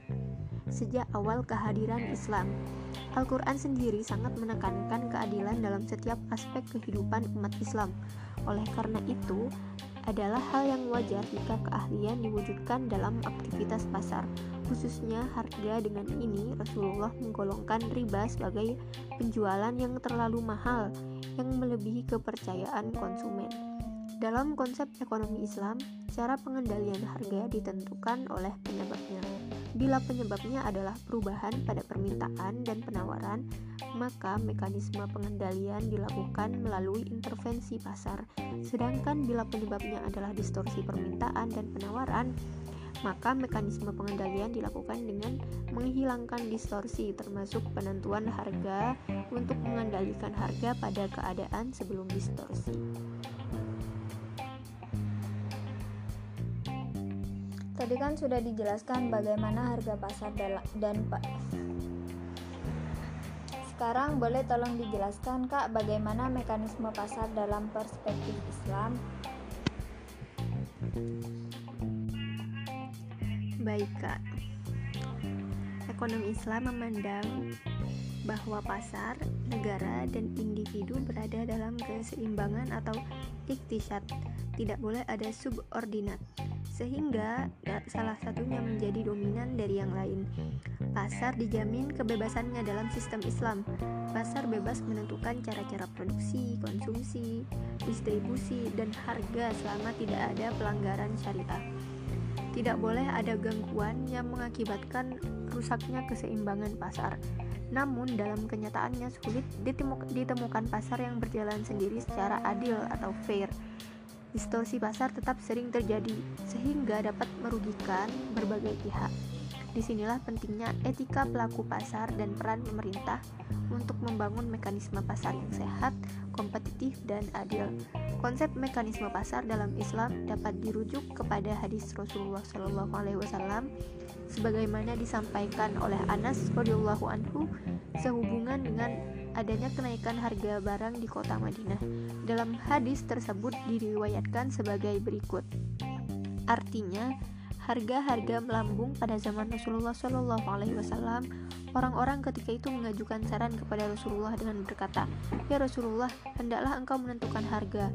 sejak awal kehadiran Islam. Al-Quran sendiri sangat menekankan keadilan dalam setiap aspek kehidupan umat Islam. Oleh karena itu, adalah hal yang wajar jika keahlian diwujudkan dalam aktivitas pasar. Khususnya harga dengan ini Rasulullah menggolongkan riba sebagai penjualan yang terlalu mahal yang melebihi kepercayaan konsumen. Dalam konsep ekonomi Islam, cara pengendalian harga ditentukan oleh penyebabnya. Bila penyebabnya adalah perubahan pada permintaan dan penawaran, maka mekanisme pengendalian dilakukan melalui intervensi pasar. Sedangkan bila penyebabnya adalah distorsi permintaan dan penawaran, maka mekanisme pengendalian dilakukan dengan menghilangkan distorsi termasuk penentuan harga untuk mengendalikan harga pada keadaan sebelum distorsi. Tadi kan sudah dijelaskan bagaimana harga pasar dan pak. Sekarang boleh tolong dijelaskan Kak bagaimana mekanisme pasar dalam perspektif Islam? Baik Kak. Ekonomi Islam memandang bahwa pasar, negara, dan individu berada dalam keseimbangan atau iktisad. Tidak boleh ada subordinat sehingga salah satunya menjadi dominan dari yang lain. Pasar dijamin kebebasannya dalam sistem Islam. Pasar bebas menentukan cara-cara produksi, konsumsi, distribusi, dan harga selama tidak ada pelanggaran syariah. Tidak boleh ada gangguan yang mengakibatkan rusaknya keseimbangan pasar. Namun, dalam kenyataannya sulit ditemukan pasar yang berjalan sendiri secara adil atau fair distorsi pasar tetap sering terjadi, sehingga dapat merugikan berbagai pihak. Di sinilah pentingnya etika pelaku pasar dan peran pemerintah untuk membangun mekanisme pasar yang sehat, kompetitif, dan adil. Konsep mekanisme pasar dalam Islam dapat dirujuk kepada hadis Rasulullah SAW sebagaimana disampaikan oleh Anas radhiyallahu anhu sehubungan dengan adanya kenaikan harga barang di kota Madinah. Dalam hadis tersebut diriwayatkan sebagai berikut. Artinya, harga-harga melambung pada zaman Rasulullah Shallallahu Alaihi Wasallam, orang-orang ketika itu mengajukan saran kepada Rasulullah dengan berkata, "Ya Rasulullah, hendaklah engkau menentukan harga."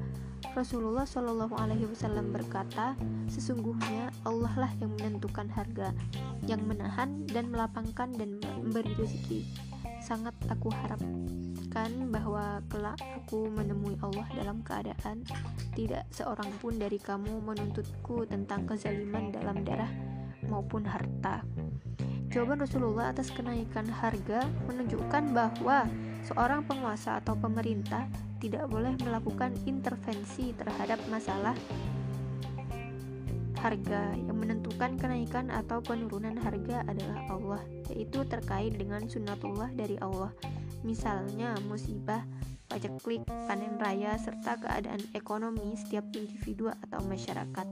Rasulullah Shallallahu Alaihi Wasallam berkata, "Sesungguhnya Allah lah yang menentukan harga, yang menahan dan melapangkan dan memberi rezeki. Sangat aku harapkan bahwa kelak aku menemui Allah dalam keadaan tidak seorang pun dari kamu menuntutku tentang kezaliman dalam darah maupun harta." Jawaban Rasulullah atas kenaikan harga menunjukkan bahwa seorang penguasa atau pemerintah tidak boleh melakukan intervensi terhadap masalah harga yang menentukan kenaikan atau penurunan harga adalah Allah yaitu terkait dengan sunnatullah dari Allah misalnya musibah pajak klik, panen raya, serta keadaan ekonomi setiap individu atau masyarakat.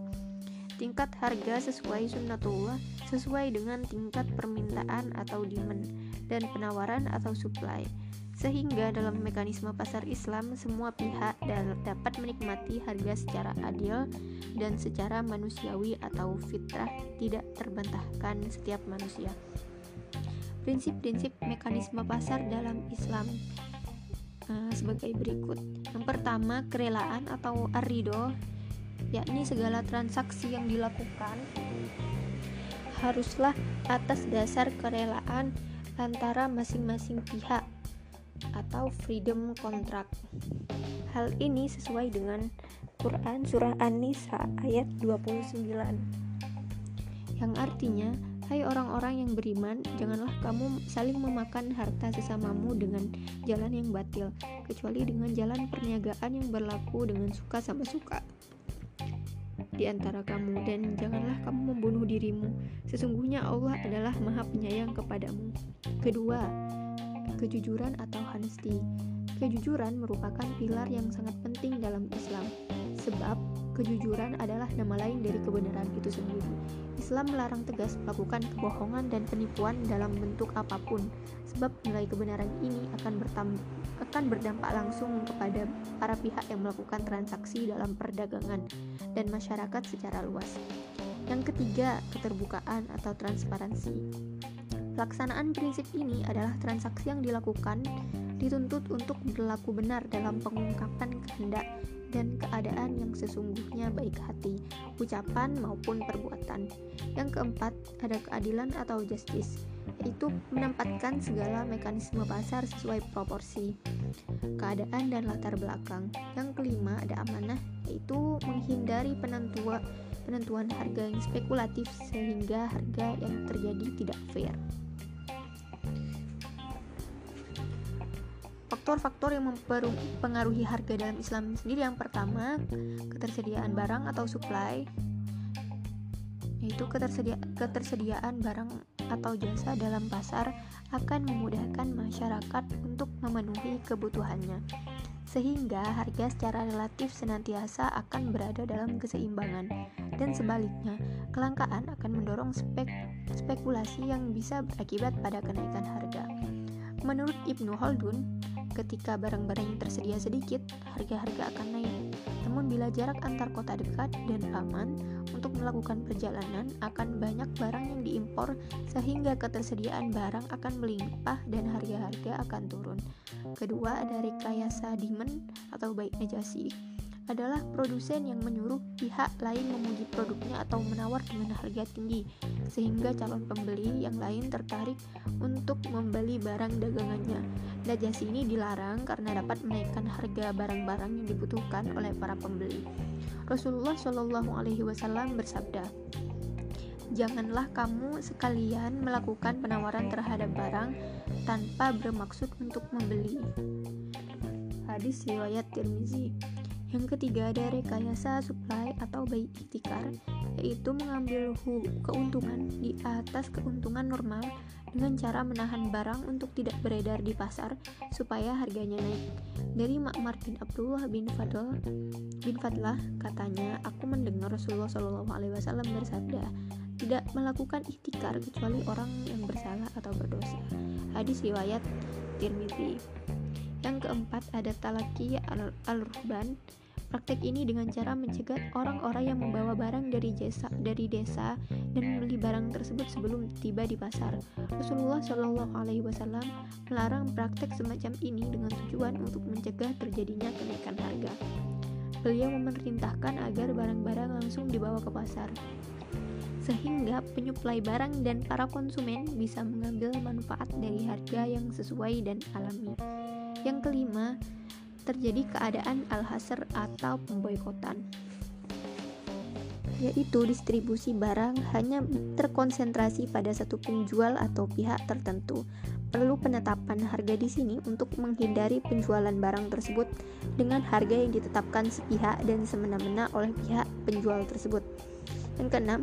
Tingkat harga sesuai sunnatullah sesuai dengan tingkat permintaan atau demand dan penawaran atau supply sehingga dalam mekanisme pasar Islam semua pihak dapat menikmati harga secara adil dan secara manusiawi atau fitrah tidak terbantahkan setiap manusia. Prinsip-prinsip mekanisme pasar dalam Islam uh, sebagai berikut. Yang pertama, kerelaan atau arido, yakni segala transaksi yang dilakukan haruslah atas dasar kerelaan antara masing-masing pihak atau freedom contract. Hal ini sesuai dengan Quran surah An-Nisa ayat 29 yang artinya Hai orang-orang yang beriman, janganlah kamu saling memakan harta sesamamu dengan jalan yang batil, kecuali dengan jalan perniagaan yang berlaku dengan suka sama suka di antara kamu dan janganlah kamu membunuh dirimu. Sesungguhnya Allah adalah Maha Penyayang kepadamu. Kedua, kejujuran atau honesty. Kejujuran merupakan pilar yang sangat penting dalam Islam, sebab kejujuran adalah nama lain dari kebenaran itu sendiri. Islam melarang tegas melakukan kebohongan dan penipuan dalam bentuk apa pun, sebab nilai kebenaran ini akan akan berdampak langsung kepada para pihak yang melakukan transaksi dalam perdagangan dan masyarakat secara luas. Yang ketiga, keterbukaan atau transparansi. Pelaksanaan prinsip ini adalah transaksi yang dilakukan dituntut untuk berlaku benar dalam pengungkapan kehendak dan keadaan yang sesungguhnya baik hati, ucapan maupun perbuatan. Yang keempat, ada keadilan atau justice, yaitu menempatkan segala mekanisme pasar sesuai proporsi, keadaan dan latar belakang. Yang kelima, ada amanah, yaitu menghindari penentuan penentuan harga yang spekulatif sehingga harga yang terjadi tidak fair. Faktor-faktor yang mempengaruhi harga dalam Islam sendiri yang pertama ketersediaan barang atau supply yaitu ketersedia ketersediaan barang atau jasa dalam pasar akan memudahkan masyarakat untuk memenuhi kebutuhannya sehingga harga secara relatif senantiasa akan berada dalam keseimbangan dan sebaliknya kelangkaan akan mendorong spek spekulasi yang bisa berakibat pada kenaikan harga. Menurut Ibnu Khaldun, Ketika barang-barang yang tersedia sedikit, harga-harga akan naik. Namun bila jarak antar kota dekat dan aman untuk melakukan perjalanan, akan banyak barang yang diimpor sehingga ketersediaan barang akan melimpah dan harga-harga akan turun. Kedua, ada rekayasa demand atau baik najasi adalah produsen yang menyuruh pihak lain memuji produknya atau menawar dengan harga tinggi, sehingga calon pembeli yang lain tertarik untuk membeli barang dagangannya. Najasi ini dilarang karena dapat menaikkan harga barang-barang yang dibutuhkan oleh para pembeli. Rasulullah Shallallahu Alaihi Wasallam bersabda, Janganlah kamu sekalian melakukan penawaran terhadap barang tanpa bermaksud untuk membeli. Hadis riwayat Tirmizi. Yang ketiga ada rekayasa supply atau bayi ikhtikar, yaitu mengambil keuntungan di atas keuntungan normal dengan cara menahan barang untuk tidak beredar di pasar supaya harganya naik. Dari Ma'mar bin Abdullah bin Fadl bin Fadlah katanya, aku mendengar Rasulullah Shallallahu Alaihi Wasallam bersabda, tidak melakukan ikhtikar kecuali orang yang bersalah atau berdosa. Hadis riwayat Tirmidzi. Yang keempat ada talaki al-ruhban Praktek ini dengan cara mencegat orang-orang yang membawa barang dari desa, dari desa dan membeli barang tersebut sebelum tiba di pasar. Rasulullah Shallallahu Alaihi Wasallam melarang praktek semacam ini dengan tujuan untuk mencegah terjadinya kenaikan harga. Beliau memerintahkan agar barang-barang langsung dibawa ke pasar sehingga penyuplai barang dan para konsumen bisa mengambil manfaat dari harga yang sesuai dan alami. Yang kelima, terjadi keadaan al-hasr atau pemboikotan yaitu distribusi barang hanya terkonsentrasi pada satu penjual atau pihak tertentu. Perlu penetapan harga di sini untuk menghindari penjualan barang tersebut dengan harga yang ditetapkan sepihak dan semena-mena oleh pihak penjual tersebut. Yang keenam,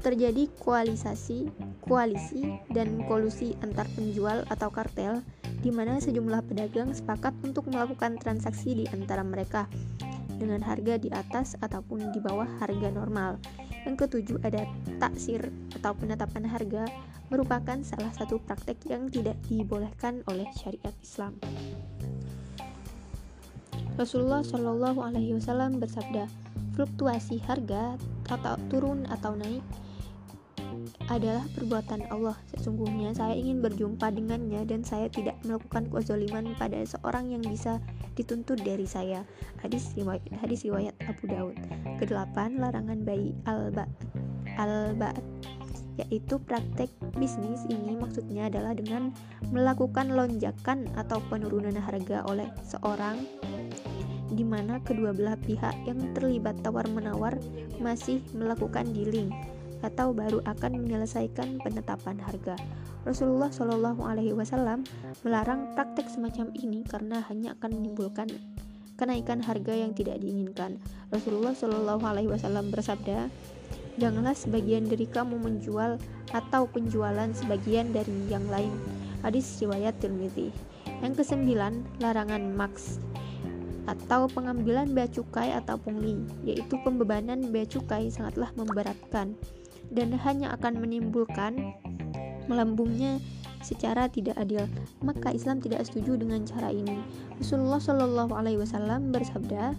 terjadi koalisasi, koalisi, dan kolusi antar penjual atau kartel, di mana sejumlah pedagang sepakat untuk melakukan transaksi di antara mereka dengan harga di atas ataupun di bawah harga normal. Yang ketujuh ada taksir atau penetapan harga merupakan salah satu praktek yang tidak dibolehkan oleh syariat Islam. Rasulullah Shallallahu Alaihi Wasallam bersabda, fluktuasi harga atau turun atau naik adalah perbuatan Allah. Sesungguhnya saya ingin berjumpa dengannya dan saya tidak melakukan kezaliman pada seorang yang bisa dituntut dari saya. Hadis riwayat, hadis riwayat Abu Daud. Kedelapan, larangan bayi alba alba yaitu praktek bisnis ini maksudnya adalah dengan melakukan lonjakan atau penurunan harga oleh seorang di mana kedua belah pihak yang terlibat tawar-menawar masih melakukan dealing atau baru akan menyelesaikan penetapan harga. Rasulullah Shallallahu Alaihi Wasallam melarang praktek semacam ini karena hanya akan menimbulkan kenaikan harga yang tidak diinginkan. Rasulullah Shallallahu Alaihi Wasallam bersabda, janganlah sebagian dari kamu menjual atau penjualan sebagian dari yang lain. Hadis riwayat Tirmidzi. Yang kesembilan, larangan maks atau pengambilan bea cukai atau pungli, yaitu pembebanan bea cukai sangatlah memberatkan dan hanya akan menimbulkan melambungnya secara tidak adil. Maka Islam tidak setuju dengan cara ini. Rasulullah Shallallahu Alaihi Wasallam bersabda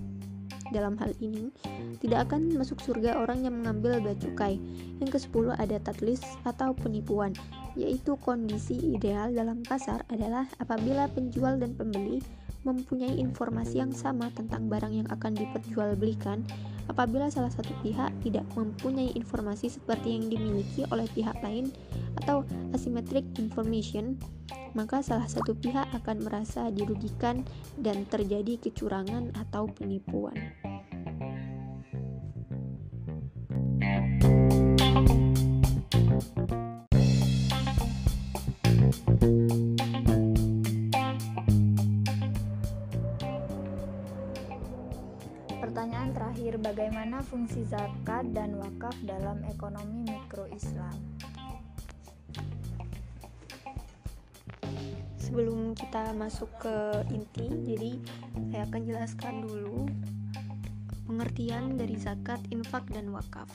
dalam hal ini tidak akan masuk surga orang yang mengambil bea cukai. Yang ke-10 ada tatlis atau penipuan, yaitu kondisi ideal dalam pasar adalah apabila penjual dan pembeli mempunyai informasi yang sama tentang barang yang akan diperjualbelikan apabila salah satu pihak tidak mempunyai informasi seperti yang dimiliki oleh pihak lain atau asymmetric information, maka salah satu pihak akan merasa dirugikan dan terjadi kecurangan atau penipuan. Bagaimana fungsi zakat dan wakaf dalam ekonomi mikro Islam? Sebelum kita masuk ke inti, jadi saya akan jelaskan dulu pengertian dari zakat, infak, dan wakaf.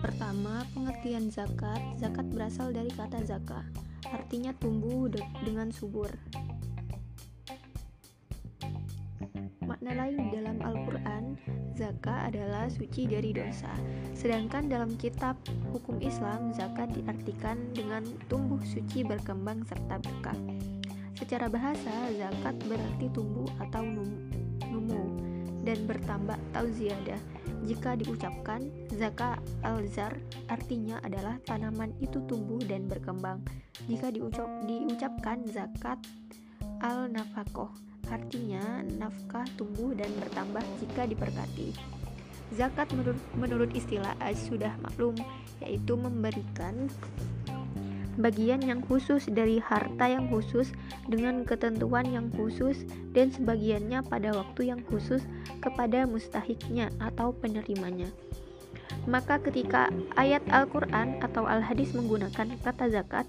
Pertama, pengertian zakat. Zakat berasal dari kata zakah, artinya tumbuh de dengan subur. Makna lain adalah suci dari dosa. Sedangkan dalam kitab hukum Islam, zakat diartikan dengan tumbuh suci berkembang serta berkah. Secara bahasa, zakat berarti tumbuh atau numu dan bertambah atau ziyadah. Jika diucapkan zakat al-zar artinya adalah tanaman itu tumbuh dan berkembang. Jika diucap, diucapkan zakat al-nafakoh Artinya, nafkah tumbuh dan bertambah jika diberkati. Zakat menurut, menurut istilah sudah maklum, yaitu memberikan bagian yang khusus dari harta yang khusus dengan ketentuan yang khusus dan sebagiannya pada waktu yang khusus kepada mustahiknya atau penerimanya. Maka ketika ayat Al-Quran atau Al-Hadis menggunakan kata zakat,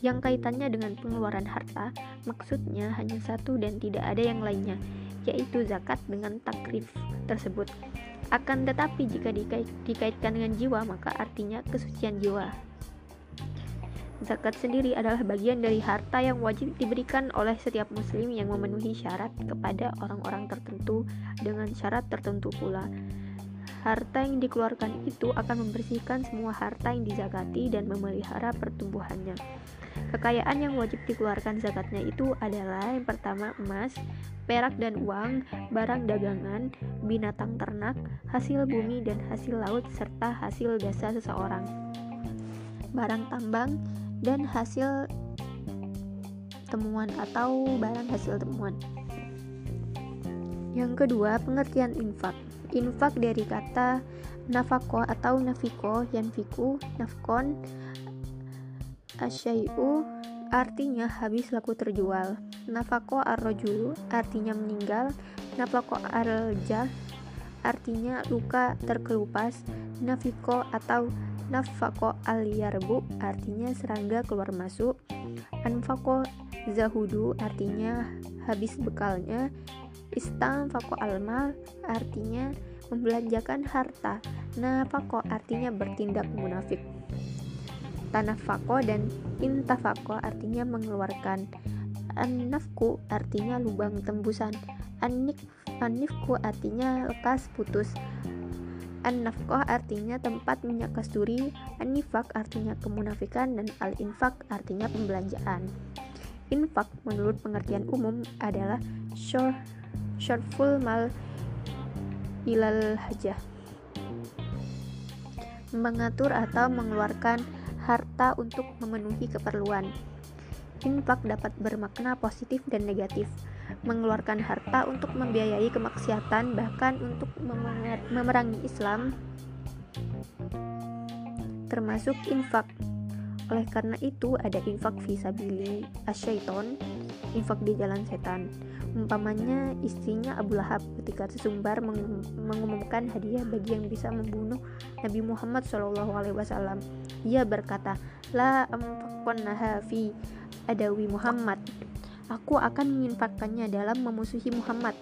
yang kaitannya dengan pengeluaran harta, maksudnya hanya satu dan tidak ada yang lainnya, yaitu zakat dengan takrif tersebut. Akan tetapi jika dikait, dikaitkan dengan jiwa, maka artinya kesucian jiwa. Zakat sendiri adalah bagian dari harta yang wajib diberikan oleh setiap muslim yang memenuhi syarat kepada orang-orang tertentu dengan syarat tertentu pula. Harta yang dikeluarkan itu akan membersihkan semua harta yang dizakati dan memelihara pertumbuhannya. Kekayaan yang wajib dikeluarkan zakatnya itu adalah yang pertama emas, perak dan uang, barang dagangan, binatang ternak, hasil bumi dan hasil laut serta hasil jasa seseorang. Barang tambang, dan hasil temuan atau barang hasil temuan. Yang kedua, pengertian infak. Infak dari kata nafako atau nafiko, yanfiku, nafkon, asyai'u artinya habis laku terjual. Nafako arrojulu artinya meninggal. Nafako arjah artinya luka terkelupas. Nafiko atau nafako al-yarbu artinya serangga keluar masuk anfako zahudu artinya habis bekalnya istamfako almal artinya membelanjakan harta nafako artinya bertindak munafik tanafako dan intafako artinya mengeluarkan. Annafku artinya lubang tembusan. Anif anifku artinya lekas putus. An-nafqah artinya tempat minyak kasturi, an-nifak artinya kemunafikan, dan al-infak artinya pembelanjaan. Infak menurut pengertian umum adalah short, shortful mal ilal hajah. Mengatur atau mengeluarkan harta untuk memenuhi keperluan. Infak dapat bermakna positif dan negatif. Mengeluarkan harta untuk membiayai kemaksiatan bahkan untuk memerangi Islam. Termasuk infak. Oleh karena itu ada infak visabili asyaiton infak di jalan setan umpamanya istrinya Abu Lahab ketika sesumbar meng mengumumkan hadiah bagi yang bisa membunuh Nabi Muhammad SAW ia berkata la fi adawi Muhammad Aku akan menginfakkannya dalam memusuhi Muhammad.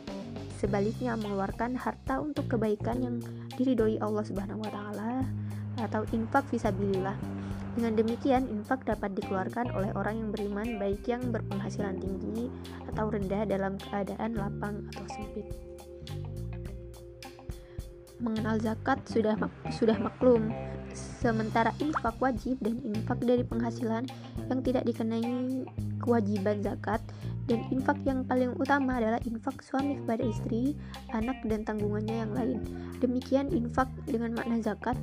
Sebaliknya mengeluarkan harta untuk kebaikan yang diridhoi Allah Subhanahu wa taala atau infak fisabilillah. Dengan demikian, infak dapat dikeluarkan oleh orang yang beriman baik yang berpenghasilan tinggi atau rendah dalam keadaan lapang atau sempit. Mengenal zakat sudah sudah maklum. Sementara infak wajib dan infak dari penghasilan yang tidak dikenai kewajiban zakat dan infak yang paling utama adalah infak suami kepada istri, anak, dan tanggungannya yang lain. Demikian infak dengan makna zakat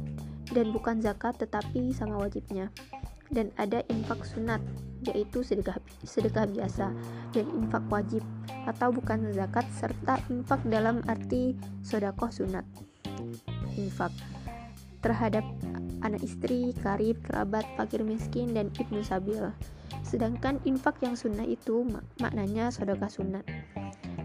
dan bukan zakat tetapi sama wajibnya. Dan ada infak sunat, yaitu sedekah, sedekah biasa, dan infak wajib atau bukan zakat serta infak dalam arti sodakoh sunat. Infak terhadap anak istri, karib, kerabat, fakir miskin, dan ibnu sabil. Sedangkan infak yang sunnah itu mak maknanya sedekah sunat.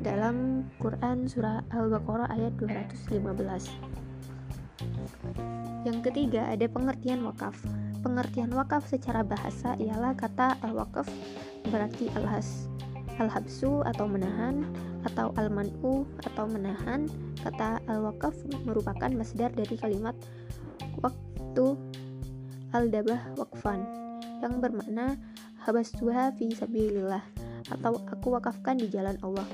Dalam Quran surah Al-Baqarah ayat 215. Yang ketiga ada pengertian wakaf. Pengertian wakaf secara bahasa ialah kata al-wakaf berarti al-has al-habsu atau menahan atau al-man'u atau menahan. Kata al-wakaf merupakan masdar dari kalimat waktu al-dabah wakfan yang bermakna habastuha fi sabilillah atau aku wakafkan di jalan Allah.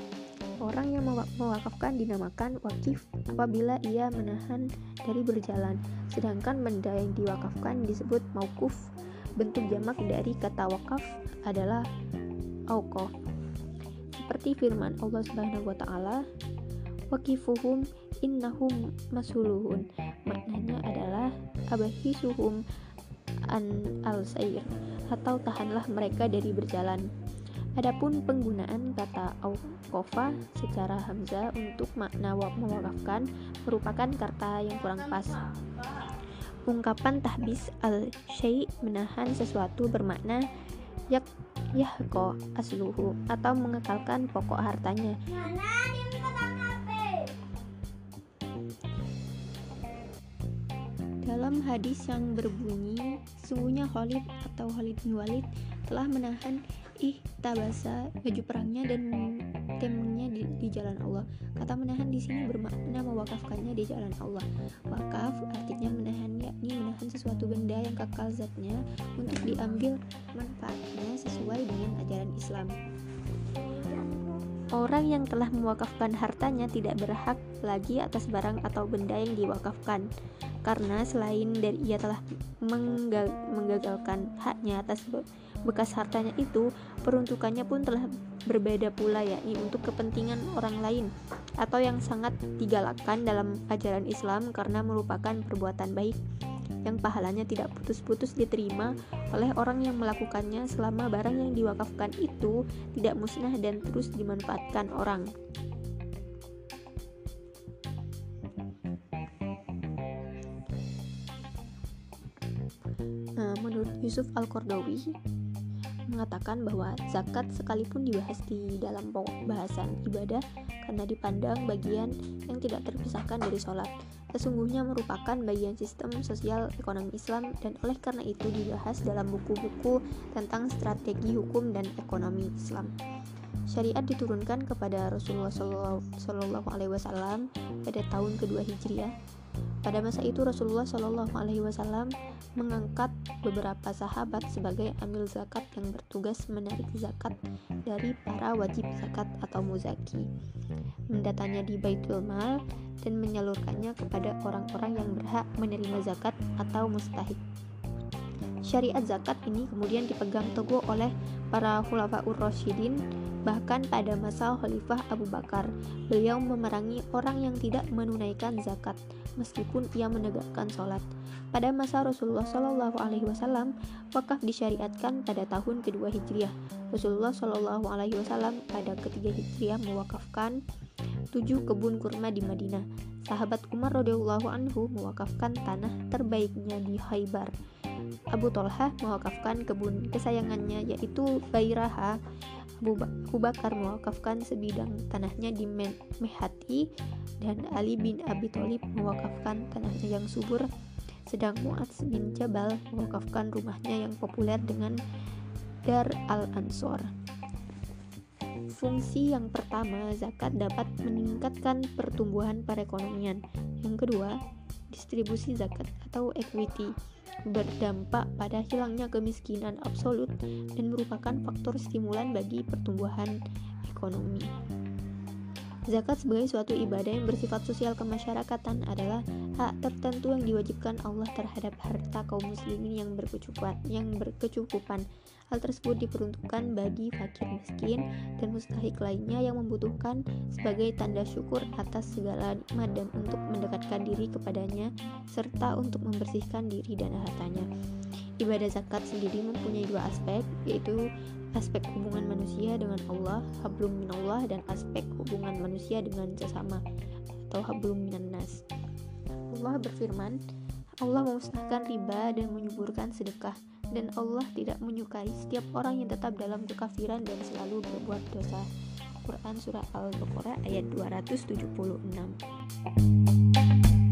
Orang yang mewakafkan dinamakan wakif apabila ia menahan dari berjalan, sedangkan benda yang diwakafkan disebut maukuf. Bentuk jamak dari kata wakaf adalah auqaf. Seperti firman Allah Subhanahu wa taala, wakifuhum innahum masuluhun. Maknanya adalah abahisuhum an al-sair atau tahanlah mereka dari berjalan. Adapun penggunaan kata auqafa secara hamzah untuk makna mewakafkan merupakan kata yang kurang pas. Ungkapan tahbis al-syai menahan sesuatu bermakna yak yahko asluhu atau mengekalkan pokok hartanya. Dalam hadis yang berbunyi, sungguhnya Khalid atau Khalid bin Walid telah menahan ih tabasa baju perangnya dan temengnya di, di jalan Allah. Kata menahan di sini bermakna mewakafkannya di jalan Allah. Wakaf artinya menahan yakni menahan sesuatu benda yang kekal zatnya untuk diambil manfaatnya sesuai dengan ajaran Islam. Orang yang telah mewakafkan hartanya tidak berhak lagi atas barang atau benda yang diwakafkan, karena selain dari ia telah menggagalkan haknya atas bekas hartanya itu, peruntukannya pun telah berbeda pula yakni untuk kepentingan orang lain atau yang sangat digalakkan dalam ajaran Islam karena merupakan perbuatan baik yang pahalanya tidak putus-putus diterima oleh orang yang melakukannya selama barang yang diwakafkan itu tidak musnah dan terus dimanfaatkan orang. Nah, menurut Yusuf Al-Qardawi mengatakan bahwa zakat sekalipun dibahas di dalam bahasan ibadah karena dipandang bagian yang tidak terpisahkan dari sholat sesungguhnya merupakan bagian sistem sosial ekonomi Islam dan oleh karena itu dibahas dalam buku-buku tentang strategi hukum dan ekonomi Islam. Syariat diturunkan kepada Rasulullah Wasallam pada tahun kedua Hijriah. Pada masa itu Rasulullah Shallallahu Alaihi Wasallam mengangkat beberapa sahabat sebagai amil zakat yang bertugas menarik zakat dari para wajib zakat atau muzaki, mendatanya di Baitul Mal dan menyalurkannya kepada orang-orang yang berhak menerima zakat atau mustahik. Syariat zakat ini kemudian dipegang teguh oleh para khulafaur rasyidin bahkan pada masa Khalifah Abu Bakar. Beliau memerangi orang yang tidak menunaikan zakat meskipun ia menegakkan sholat. Pada masa Rasulullah Wasallam, wakaf disyariatkan pada tahun kedua Hijriah. Rasulullah Wasallam pada ketiga Hijriah mewakafkan tujuh kebun kurma di Madinah. Sahabat Umar radhiyallahu anhu mewakafkan tanah terbaiknya di Haibar. Abu Tolhah mewakafkan kebun kesayangannya yaitu Bairaha. Abu Bakar mewakafkan sebidang tanahnya di Mehati dan Ali bin Abi Thalib mewakafkan tanahnya yang subur sedang Mu'adz bin Jabal mewakafkan rumahnya yang populer dengan Dar al-Ansor. Fungsi yang pertama, zakat dapat meningkatkan pertumbuhan perekonomian. Yang kedua, distribusi zakat atau equity berdampak pada hilangnya kemiskinan absolut dan merupakan faktor stimulan bagi pertumbuhan ekonomi. Zakat sebagai suatu ibadah yang bersifat sosial kemasyarakatan adalah hak tertentu yang diwajibkan Allah terhadap harta kaum muslimin yang berkecukupan. Hal tersebut diperuntukkan bagi fakir miskin dan mustahik lainnya yang membutuhkan sebagai tanda syukur atas segala nikmat dan untuk mendekatkan diri kepadanya serta untuk membersihkan diri dan hartanya. Ibadah zakat sendiri mempunyai dua aspek, yaitu aspek hubungan manusia dengan Allah, hablum minallah, dan aspek hubungan manusia dengan sesama atau hablum minannas. Allah berfirman, Allah memusnahkan riba dan menyuburkan sedekah, dan Allah tidak menyukai setiap orang yang tetap dalam kekafiran dan selalu berbuat dosa. Quran Surah Al-Baqarah ayat 276